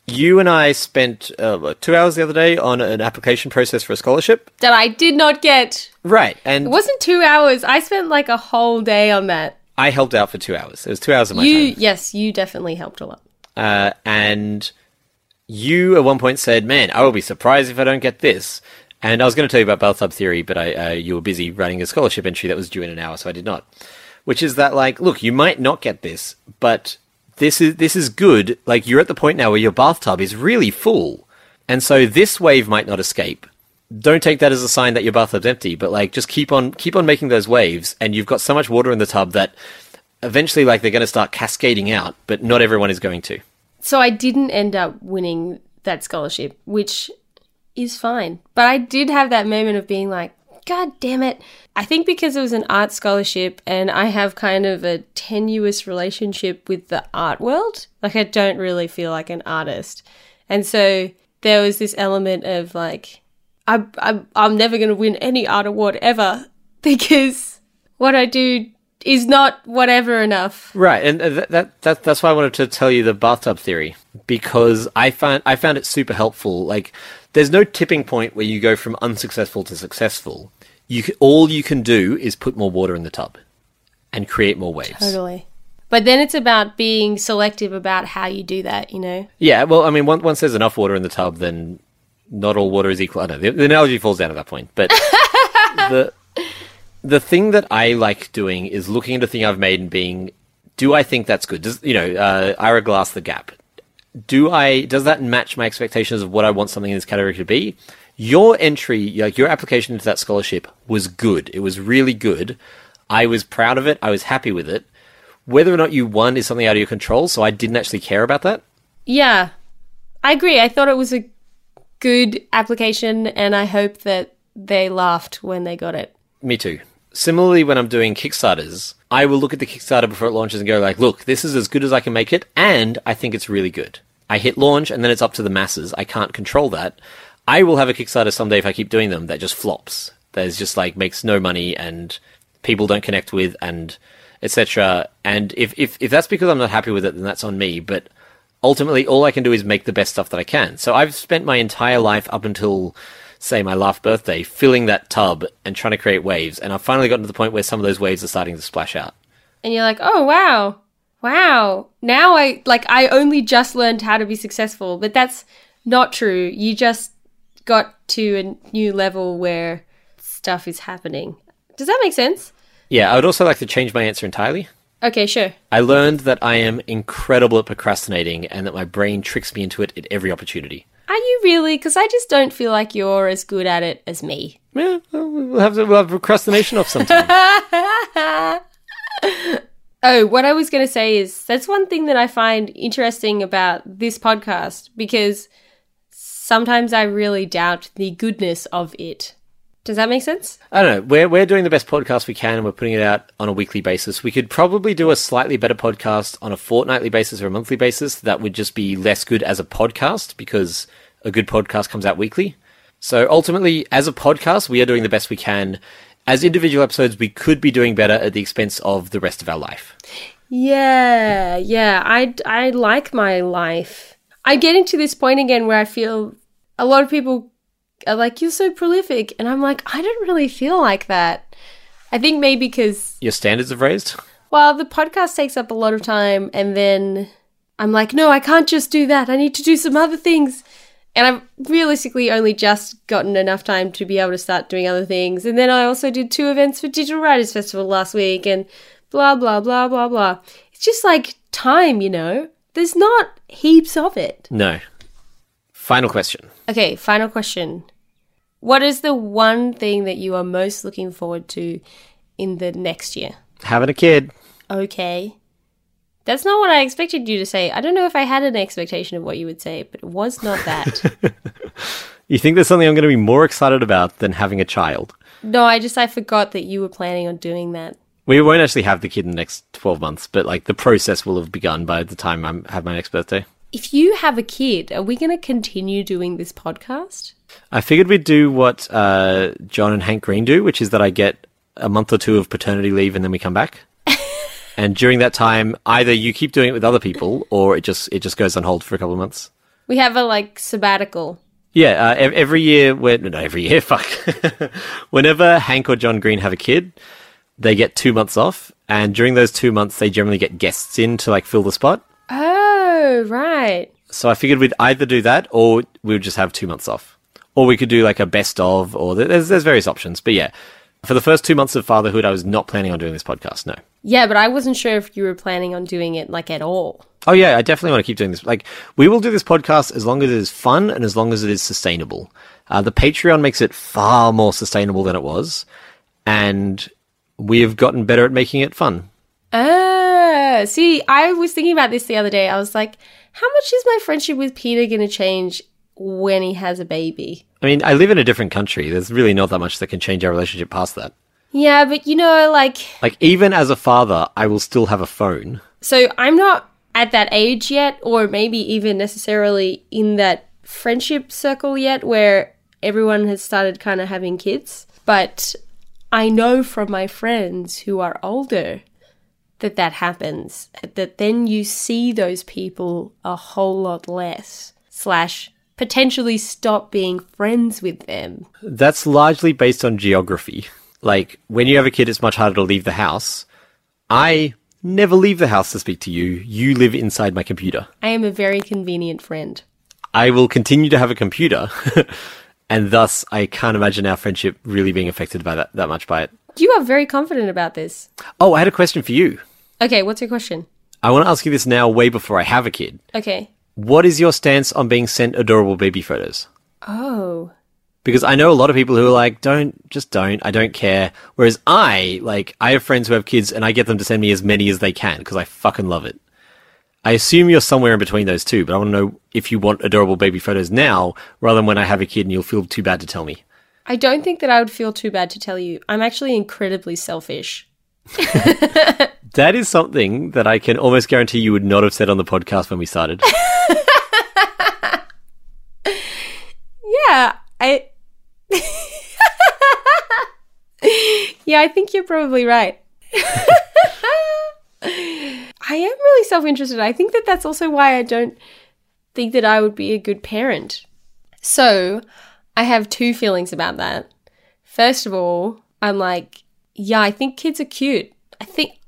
[SPEAKER 5] You and I spent uh, two hours the other day on an application process for a scholarship.
[SPEAKER 1] that I did not get.
[SPEAKER 5] Right, and
[SPEAKER 1] It wasn't two hours. I spent like a whole day on that.
[SPEAKER 5] I helped out for two hours. It was two hours of my
[SPEAKER 1] You,
[SPEAKER 5] time.
[SPEAKER 1] yes, you definitely helped a lot.
[SPEAKER 5] Uh, and you at one point said, "Man, I will be surprised if I don't get this." And I was going to tell you about bathtub theory, but I, uh, you were busy writing a scholarship entry that was due in an hour, so I did not. Which is that, like, look, you might not get this, but this is this is good. Like, you're at the point now where your bathtub is really full, and so this wave might not escape. Don't take that as a sign that your bathtub's empty, but like, just keep on keep on making those waves, and you've got so much water in the tub that eventually, like, they're going to start cascading out, but not everyone is going to.
[SPEAKER 1] So I didn't end up winning that scholarship, which is fine. But I did have that moment of being like, God damn it. I think because it was an art scholarship and I have kind of a tenuous relationship with the art world, like I don't really feel like an artist. And so there was this element of like, I, I, I'm never going to win any art award ever because what I do is not whatever enough.
[SPEAKER 5] Right, and uh, that, that, that that's why I wanted to tell you the bathtub theory because I found I found it super helpful. Like, there's no tipping point where you go from unsuccessful to successful. You all you can do is put more water in the tub and create more waves.
[SPEAKER 1] Totally. But then it's about being selective about how you do that, you know?
[SPEAKER 5] Yeah, well, I mean, once, once there's enough water in the tub, then not all water is equal. I don't know the, the analogy falls down at that point, but the the thing that I like doing is looking at a thing I've made and being, do I think that's good? Does you know, uh, Ira Glass the Gap? Do I does that match my expectations of what I want something in this category to be? Your entry, like your application into that scholarship, was good. It was really good. I was proud of it. I was happy with it. Whether or not you won is something out of your control, so I didn't actually care about that.
[SPEAKER 1] Yeah. I agree. I thought it was a good application and I hope that they laughed when they got it.
[SPEAKER 5] Me too. Similarly, when I'm doing Kickstarters, I will look at the Kickstarter before it launches and go like, "Look, this is as good as I can make it, and I think it's really good." I hit launch, and then it's up to the masses. I can't control that. I will have a Kickstarter someday if I keep doing them that just flops. There's just like makes no money and people don't connect with and etc. And if, if if that's because I'm not happy with it, then that's on me. But ultimately, all I can do is make the best stuff that I can. So I've spent my entire life up until say my last birthday filling that tub and trying to create waves, and I've finally gotten to the point where some of those waves are starting to splash out.
[SPEAKER 1] And you're like, "Oh, wow. Wow. Now I like I only just learned how to be successful." But that's not true. You just got to a new level where stuff is happening. Does that make sense?
[SPEAKER 5] Yeah, I would also like to change my answer entirely.
[SPEAKER 1] Okay, sure.
[SPEAKER 5] I learned that I am incredible at procrastinating and that my brain tricks me into it at every opportunity.
[SPEAKER 1] Are you really? Because I just don't feel like you're as good at it as me.
[SPEAKER 5] Yeah, well, have to, we'll have procrastination off sometime.
[SPEAKER 1] Oh, what I was going to say is that's one thing that I find interesting about this podcast because sometimes I really doubt the goodness of it. Does that make sense?
[SPEAKER 5] I don't know. We're we're doing the best podcast we can, and we're putting it out on a weekly basis. We could probably do a slightly better podcast on a fortnightly basis or a monthly basis. That would just be less good as a podcast because a good podcast comes out weekly. So ultimately, as a podcast, we are doing the best we can. As individual episodes, we could be doing better at the expense of the rest of our life.
[SPEAKER 1] Yeah, yeah. I, I like my life. I'm getting to this point again where I feel a lot of people are like, you're so prolific. And I'm like, I don't really feel like that. I think maybe because
[SPEAKER 5] Your standards have raised.
[SPEAKER 1] Well, the podcast takes up a lot of time, and then I'm like, no, I can't just do that. I need to do some other things. And I've realistically only just gotten enough time to be able to start doing other things. And then I also did two events for Digital Writers Festival last week, and blah, blah, blah, blah, blah. It's just like time, you know? There's not heaps of it.
[SPEAKER 5] No. Final question.
[SPEAKER 1] Okay, final question. What is the one thing that you are most looking forward to in the next year?
[SPEAKER 5] Having a kid.
[SPEAKER 1] Okay. That's not what I expected you to say. I don't know if I had an expectation of what you would say, but it was not that.
[SPEAKER 5] You think there's something I'm going to be more excited about than having a child?
[SPEAKER 1] no, I just I forgot that you were planning on doing that.
[SPEAKER 5] We won't actually have the kid in the next 12 months, but like the process will have begun by the time I have my next birthday.
[SPEAKER 1] If you have a kid, are we going to continue doing this podcast?
[SPEAKER 5] I figured we'd do what uh, John and Hank Green do, which is that I get a month or two of paternity leave and then we come back. And during that time, either you keep doing it with other people or it just it just goes on hold for a couple of months.
[SPEAKER 1] We have a like sabbatical.
[SPEAKER 5] Yeah, uh, every year, when, no, every year, fuck. Whenever Hank or John Green have a kid, they get two months off, and during those two months, they generally get guests in to like fill the spot.
[SPEAKER 1] Oh, right.
[SPEAKER 5] So I figured we'd either do that, or we would just have two months off, or we could do like a best of, or th- there's there's various options. But yeah, for the first two months of fatherhood, I was not planning on doing this podcast. No.
[SPEAKER 1] Yeah, but I wasn't sure if you were planning on doing it like at all.
[SPEAKER 5] Oh yeah, I definitely want to keep doing this. Like, we will do this podcast as long as it is fun and as long as it is sustainable. Uh, the Patreon makes it far more sustainable than it was, and we have gotten better at making it fun.
[SPEAKER 1] Ah, see, I was thinking about this the other day. I was like, how much is my friendship with Peter going to change when he has a baby?
[SPEAKER 5] I mean, I live in a different country. There's really not that much that can change our relationship past that.
[SPEAKER 1] Yeah, but you know, like,
[SPEAKER 5] Like, even as a father, I will still have a phone.
[SPEAKER 1] so I'm not at that age yet, or maybe even necessarily in that friendship circle yet where everyone has started kind of having kids. But I know from my friends who are older that that happens. That then you see those people a whole lot less, slash, potentially stop being friends with them.
[SPEAKER 5] That's largely based on geography. Like, when you have a kid, it's much harder to leave the house. I never leave the house to speak to you. You live inside my computer.
[SPEAKER 1] I am a very convenient friend.
[SPEAKER 5] I will continue to have a computer, and thus I can't imagine our friendship really being affected by that, that much by it.
[SPEAKER 1] You are very confident about this.
[SPEAKER 5] Oh, I had a question for you.
[SPEAKER 1] Okay, what's your question?
[SPEAKER 5] I want to ask you this now, way before I have a kid.
[SPEAKER 1] Okay.
[SPEAKER 5] What is your stance on being sent adorable baby photos?
[SPEAKER 1] Oh.
[SPEAKER 5] Because I know a lot of people who are like, don't, just don't, I don't care. Whereas I, like, I have friends who have kids and I get them to send me as many as they can because I fucking love it. I assume you're somewhere in between those two, but I want to know if you want adorable baby photos now rather than when I have a kid and you'll feel too bad to tell me.
[SPEAKER 1] I don't think that I would feel too bad to tell you. I'm actually incredibly selfish.
[SPEAKER 5] That is something that I can almost guarantee you would not have said on the podcast when we started.
[SPEAKER 1] Yeah, I. yeah, I think you're probably right. I am really self interested. I think that that's also why I don't think that I would be a good parent. So, I have two feelings about that. First of all, I'm like, yeah, I think kids are cute. I think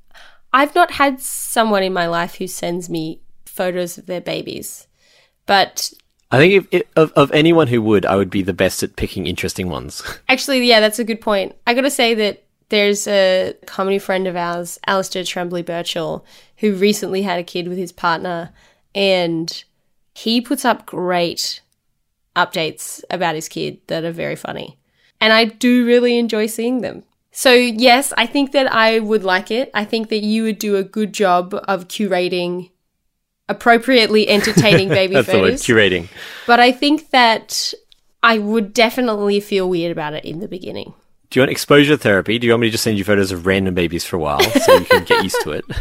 [SPEAKER 1] I've not had someone in my life who sends me photos of their babies. But
[SPEAKER 5] I think if, if, of, of anyone who would, I would be the best at picking interesting ones.
[SPEAKER 1] Actually, yeah, that's a good point. I gotta say that there's a comedy friend of ours, Alistair Tremblay Birchall, who recently had a kid with his partner, and he puts up great updates about his kid that are very funny. And I do really enjoy seeing them. So, yes, I think that I would like it. I think that you would do a good job of curating appropriately entertaining baby
[SPEAKER 5] That's the word,
[SPEAKER 1] photos.
[SPEAKER 5] curating.
[SPEAKER 1] But I think that I would definitely feel weird about it in the beginning.
[SPEAKER 5] Do you want exposure therapy? Do you want me to just send you photos of random babies for a while so you can get used to it?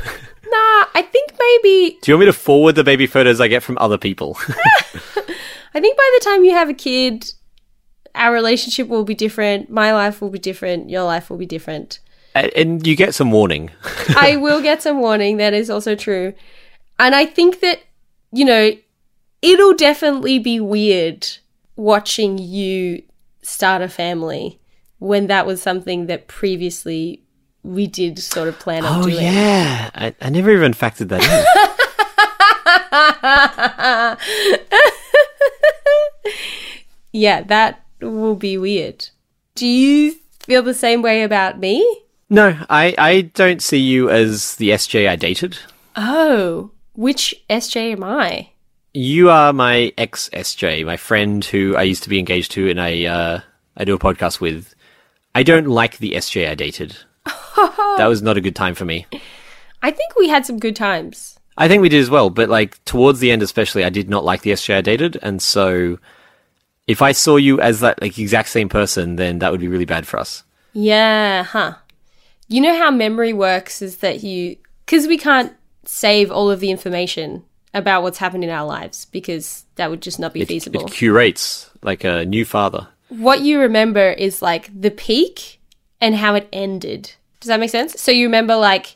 [SPEAKER 1] Nah, I think maybe
[SPEAKER 5] Do you want me to forward the baby photos I get from other people?
[SPEAKER 1] I think by the time you have a kid, our relationship will be different. My life will be different. Your life will be different.
[SPEAKER 5] and you get some warning.
[SPEAKER 1] I will get some warning. That is also true. And I think that, you know, it'll definitely be weird watching you start a family when that was something that previously we did sort of plan on
[SPEAKER 5] Oh
[SPEAKER 1] doing.
[SPEAKER 5] yeah, I, I never even factored that in.
[SPEAKER 1] Yeah, that will be weird. Do you feel the same way about me?
[SPEAKER 5] no, I, I don't see you as the SJ I dated.
[SPEAKER 1] Oh, which SJ am I?
[SPEAKER 5] You are my ex SJ, my friend who I used to be engaged to, and I uh, I do a podcast with. I don't like the SJ I dated. that was not a good time for me.
[SPEAKER 1] I think we had some good times.
[SPEAKER 5] I think we did as well, but like towards the end, especially, I did not like the SJ I dated, and so if I saw you as that like exact same person, then that would be really bad for us.
[SPEAKER 1] Yeah, huh. You know how memory works is that you, because we can't save all of the information about what's happened in our lives because that would just not be
[SPEAKER 5] It,
[SPEAKER 1] feasible.
[SPEAKER 5] it curates like a new father.
[SPEAKER 1] what you remember is like the peak and how it ended. Does that make sense? So you remember like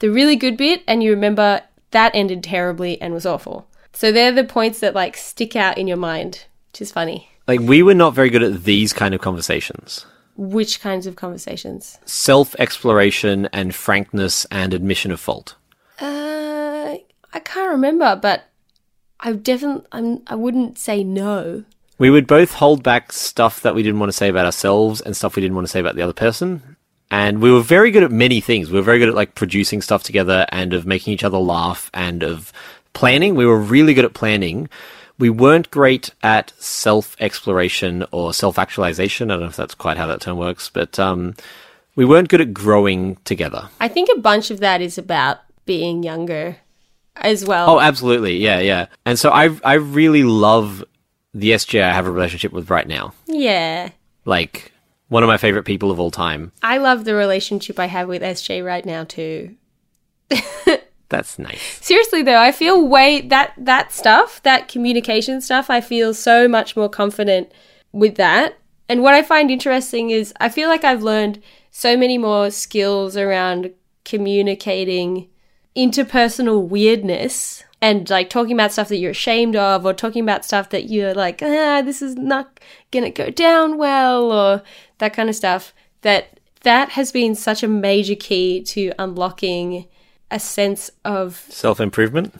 [SPEAKER 1] the really good bit and you remember that ended terribly and was awful. So they're the points that like stick out in your mind, which is funny.
[SPEAKER 5] Like we were not very good at these kind of conversations.
[SPEAKER 1] Which kinds of conversations?
[SPEAKER 5] Self exploration and frankness and admission of fault.
[SPEAKER 1] Uh, I can't remember, but I definitely I'm, I wouldn't say no.
[SPEAKER 5] We would both hold back stuff that we didn't want to say about ourselves and stuff we didn't want to say about the other person. And we were very good at many things. We were very good at like producing stuff together and of making each other laugh and of planning. We were really good at planning. We weren't great at self exploration or self actualization. I don't know if that's quite how that term works, but um, we weren't good at growing together.
[SPEAKER 1] I think a bunch of that is about being younger as well.
[SPEAKER 5] Oh, absolutely. Yeah, yeah. And so I, I really love the SJ I have a relationship with right now.
[SPEAKER 1] yeah.
[SPEAKER 5] Like, one of my favorite people of all time.
[SPEAKER 1] I love the relationship I have with SJ right now too.
[SPEAKER 5] That's nice.
[SPEAKER 1] Seriously though, I feel way that that stuff, that communication stuff, I feel so much more confident with that. And what I find interesting is I feel like I've learned so many more skills around communicating interpersonal weirdness and like talking about stuff that you're ashamed of or talking about stuff that you're like, ah, this is not gonna go down well or that kind of stuff. That that has been such a major key to unlocking a sense of
[SPEAKER 5] Self improvement.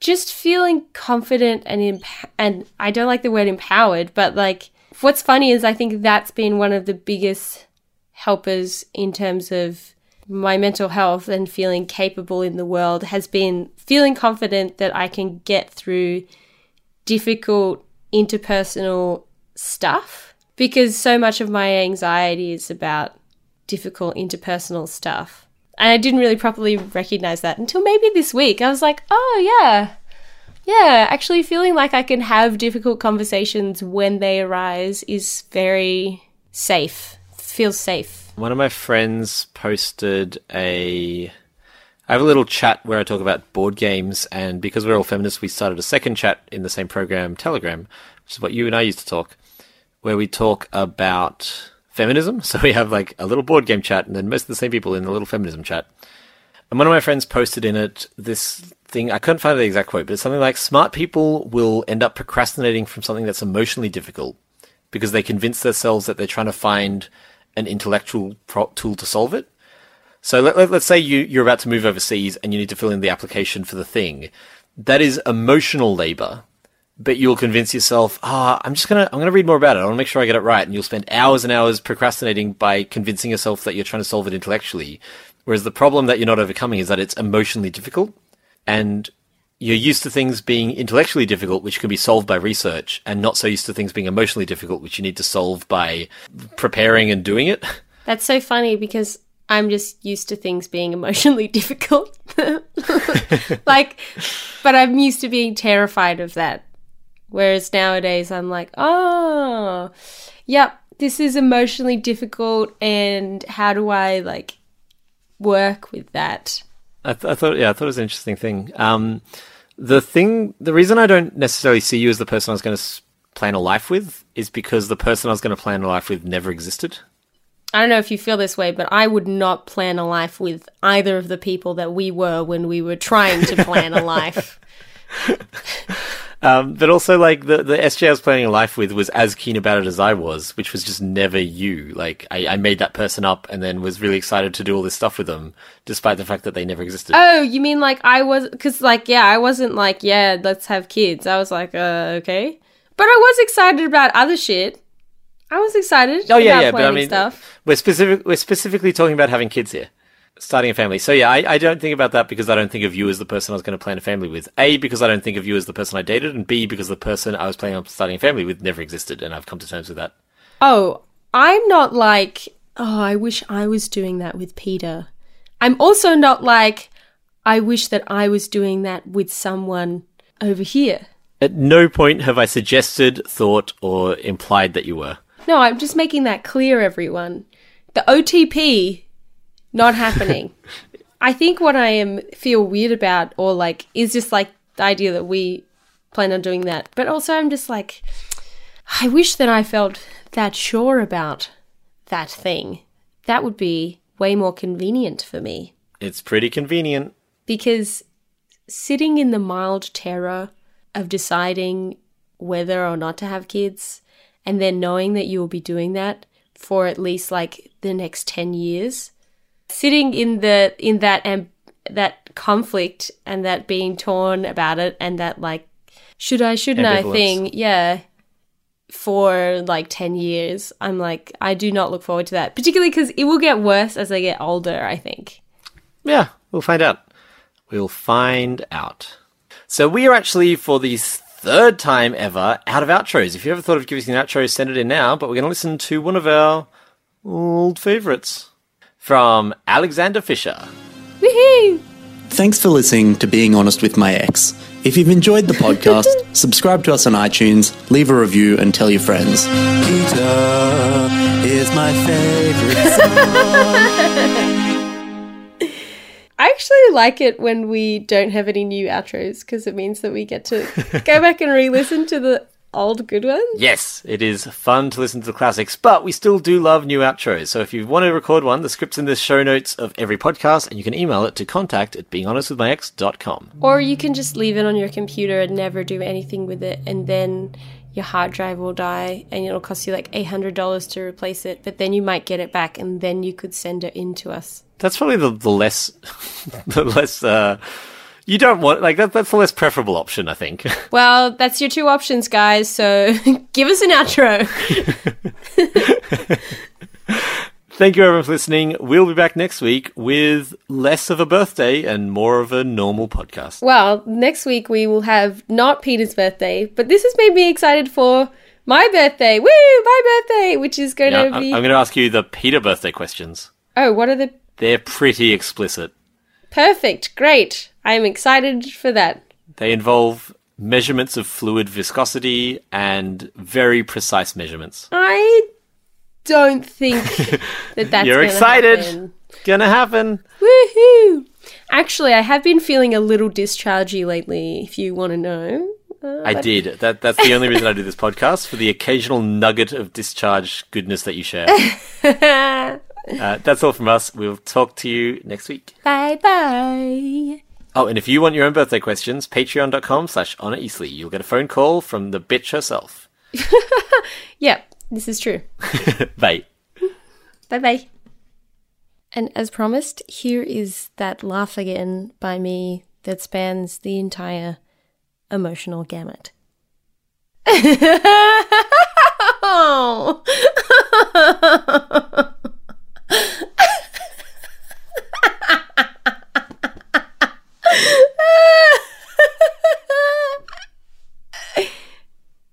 [SPEAKER 1] just feeling confident and emp- and I don't like the word empowered, but like what's funny is I think that's been one of the biggest helpers in terms of my mental health and feeling capable in the world has been feeling confident that I can get through difficult interpersonal stuff because so much of my anxiety is about difficult interpersonal stuff. And I didn't really properly recognize that until maybe this week. I was like, oh, yeah. Yeah, actually feeling like I can have difficult conversations when they arise is very safe. Feels safe.
[SPEAKER 5] One of my friends posted a. I have a little chat where I talk about board games, and because we're all feminists, we started a second chat in the same program, Telegram, which is what you and I used to talk, where we talk about feminism. So we have like a little board game chat, and then most of the same people in the little feminism chat. And one of my friends posted in it this thing, I couldn't find the exact quote, but it's something like smart people will end up procrastinating from something that's emotionally difficult because they convince themselves that they're trying to find an intellectual tool to solve it. So let, let, us say you, you're about to move overseas and you need to fill in the application for the thing. That is emotional labor, but you'll convince yourself, ah, I'm just gonna, I'm gonna read more about it. I want to make sure I get it right. And you'll spend hours and hours procrastinating by convincing yourself that you're trying to solve it intellectually. Whereas the problem that you're not overcoming is that it's emotionally difficult and you're used to things being intellectually difficult, which can be solved by research, and not so used to things being emotionally difficult, which you need to solve by preparing and doing it.
[SPEAKER 1] That's so funny because I'm just used to things being emotionally difficult. like, but I'm used to being terrified of that. Whereas nowadays I'm like, oh, yep, this is emotionally difficult, and how do I like work with that?
[SPEAKER 5] I, th- I thought, yeah, I thought it was an interesting thing. Um, the thing, the reason I don't necessarily see you as the person I was going to plan a life with is because the person I was going to plan a life with never existed.
[SPEAKER 1] I don't know if you feel this way, but I would not plan a life with either of the people that we were when we were trying to plan a life.
[SPEAKER 5] Um, but also, like the the SJ I was planning a life with was as keen about it as I was, which was just never you. Like I, I made that person up and then was really excited to do all this stuff with them, despite the fact that they never existed.
[SPEAKER 1] Oh, you mean like I was? Because like yeah, I wasn't like yeah, let's have kids. I was like uh, okay, but I was excited about other shit. I was excited.
[SPEAKER 5] oh yeah,
[SPEAKER 1] about
[SPEAKER 5] yeah. But I mean,
[SPEAKER 1] stuff.
[SPEAKER 5] we're specific. We're specifically talking about having kids here, starting a family. So yeah, I, I don't think about that because I don't think of you as the person I was going to plan a family with. A because I don't think of you as the person I dated, and B because the person I was planning on starting a family with never existed, and I've come to terms with that.
[SPEAKER 1] Oh, I'm not like oh, I wish I was doing that with Peter. I'm also not like, I wish that I was doing that with someone over here.
[SPEAKER 5] At no point have I suggested, thought, or implied that you were.
[SPEAKER 1] No, I'm just making that clear, everyone. The OTP, not happening. I think what I am feel weird about, or like, is just like the idea that we plan on doing that. But also, I'm just like, I wish that I felt that sure about that thing. That would be way more convenient for me.
[SPEAKER 5] It's pretty convenient.
[SPEAKER 1] Because sitting in the mild terror of deciding whether or not to have kids, and then knowing that you will be doing that for at least like the next 10 years, sitting in the in that and that conflict and that being torn about it and that like should I shouldn't I thing yeah for like 10 years I'm like I do not look forward to that particularly cuz it will get worse as I get older I think
[SPEAKER 5] Yeah, we'll find out. We'll find out. So we are actually for the third time ever out of outros. If you ever thought of giving us an outro, send it in now. But we're going to listen to one of our old favourites from Alexander Fisher.
[SPEAKER 1] Woohoo
[SPEAKER 6] Thanks for listening to Being Honest with My Ex. If you've enjoyed the podcast, subscribe to us on iTunes, leave a review, and tell your friends. Peter is my favorite song.
[SPEAKER 1] I actually like it when we don't have any new outros because it means that we get to go back and re-listen to the old good ones.
[SPEAKER 5] Yes, it is fun to listen to the classics, but we still do love new outros. So if you want to record one, the script's in the show notes of every podcast, and you can email it to contact at beinghonestwithmyex.com.
[SPEAKER 1] Or you can just leave it on your computer and never do anything with it, and then your hard drive will die, and it'll cost you like eight hundred dollars to replace it. But then you might get it back, and then you could send it in to us.
[SPEAKER 5] That's probably the, the less, the less, uh, you don't want, like, that, that's the less preferable option, I think.
[SPEAKER 1] Well, that's your two options, guys. So give us an outro.
[SPEAKER 5] Thank you everyone for listening. We'll be back next week with less of a birthday and more of a normal podcast.
[SPEAKER 1] Well, next week we will have not Peter's birthday, but this has made me excited for my birthday. Woo, my birthday, which is going to be.
[SPEAKER 5] I'm going to ask you the Peter birthday questions.
[SPEAKER 1] oh, what are the
[SPEAKER 5] They're pretty explicit.
[SPEAKER 1] perfect? Great. I am excited for that.
[SPEAKER 5] They involve measurements of fluid viscosity and very precise measurements.
[SPEAKER 1] I don't think that that's.
[SPEAKER 5] You're
[SPEAKER 1] gonna
[SPEAKER 5] excited.
[SPEAKER 1] happen.
[SPEAKER 5] Gonna happen.
[SPEAKER 1] Woohoo! Actually, I have been feeling a little dischargey lately. If you want to know. Uh,
[SPEAKER 5] I did. That that's the only reason I do this podcast for the occasional nugget of discharge goodness that you share. Uh, that's all from us. We'll talk to you next week.
[SPEAKER 1] bye bye.
[SPEAKER 5] Oh, and if you want your own birthday questions, patreon.com slash Honor Eastly. You'll get a phone call from the bitch herself.
[SPEAKER 1] yeah, this is true.
[SPEAKER 5] bye.
[SPEAKER 1] Bye bye. And as promised, here is that laugh again by me that spans the entire emotional gamut. oh.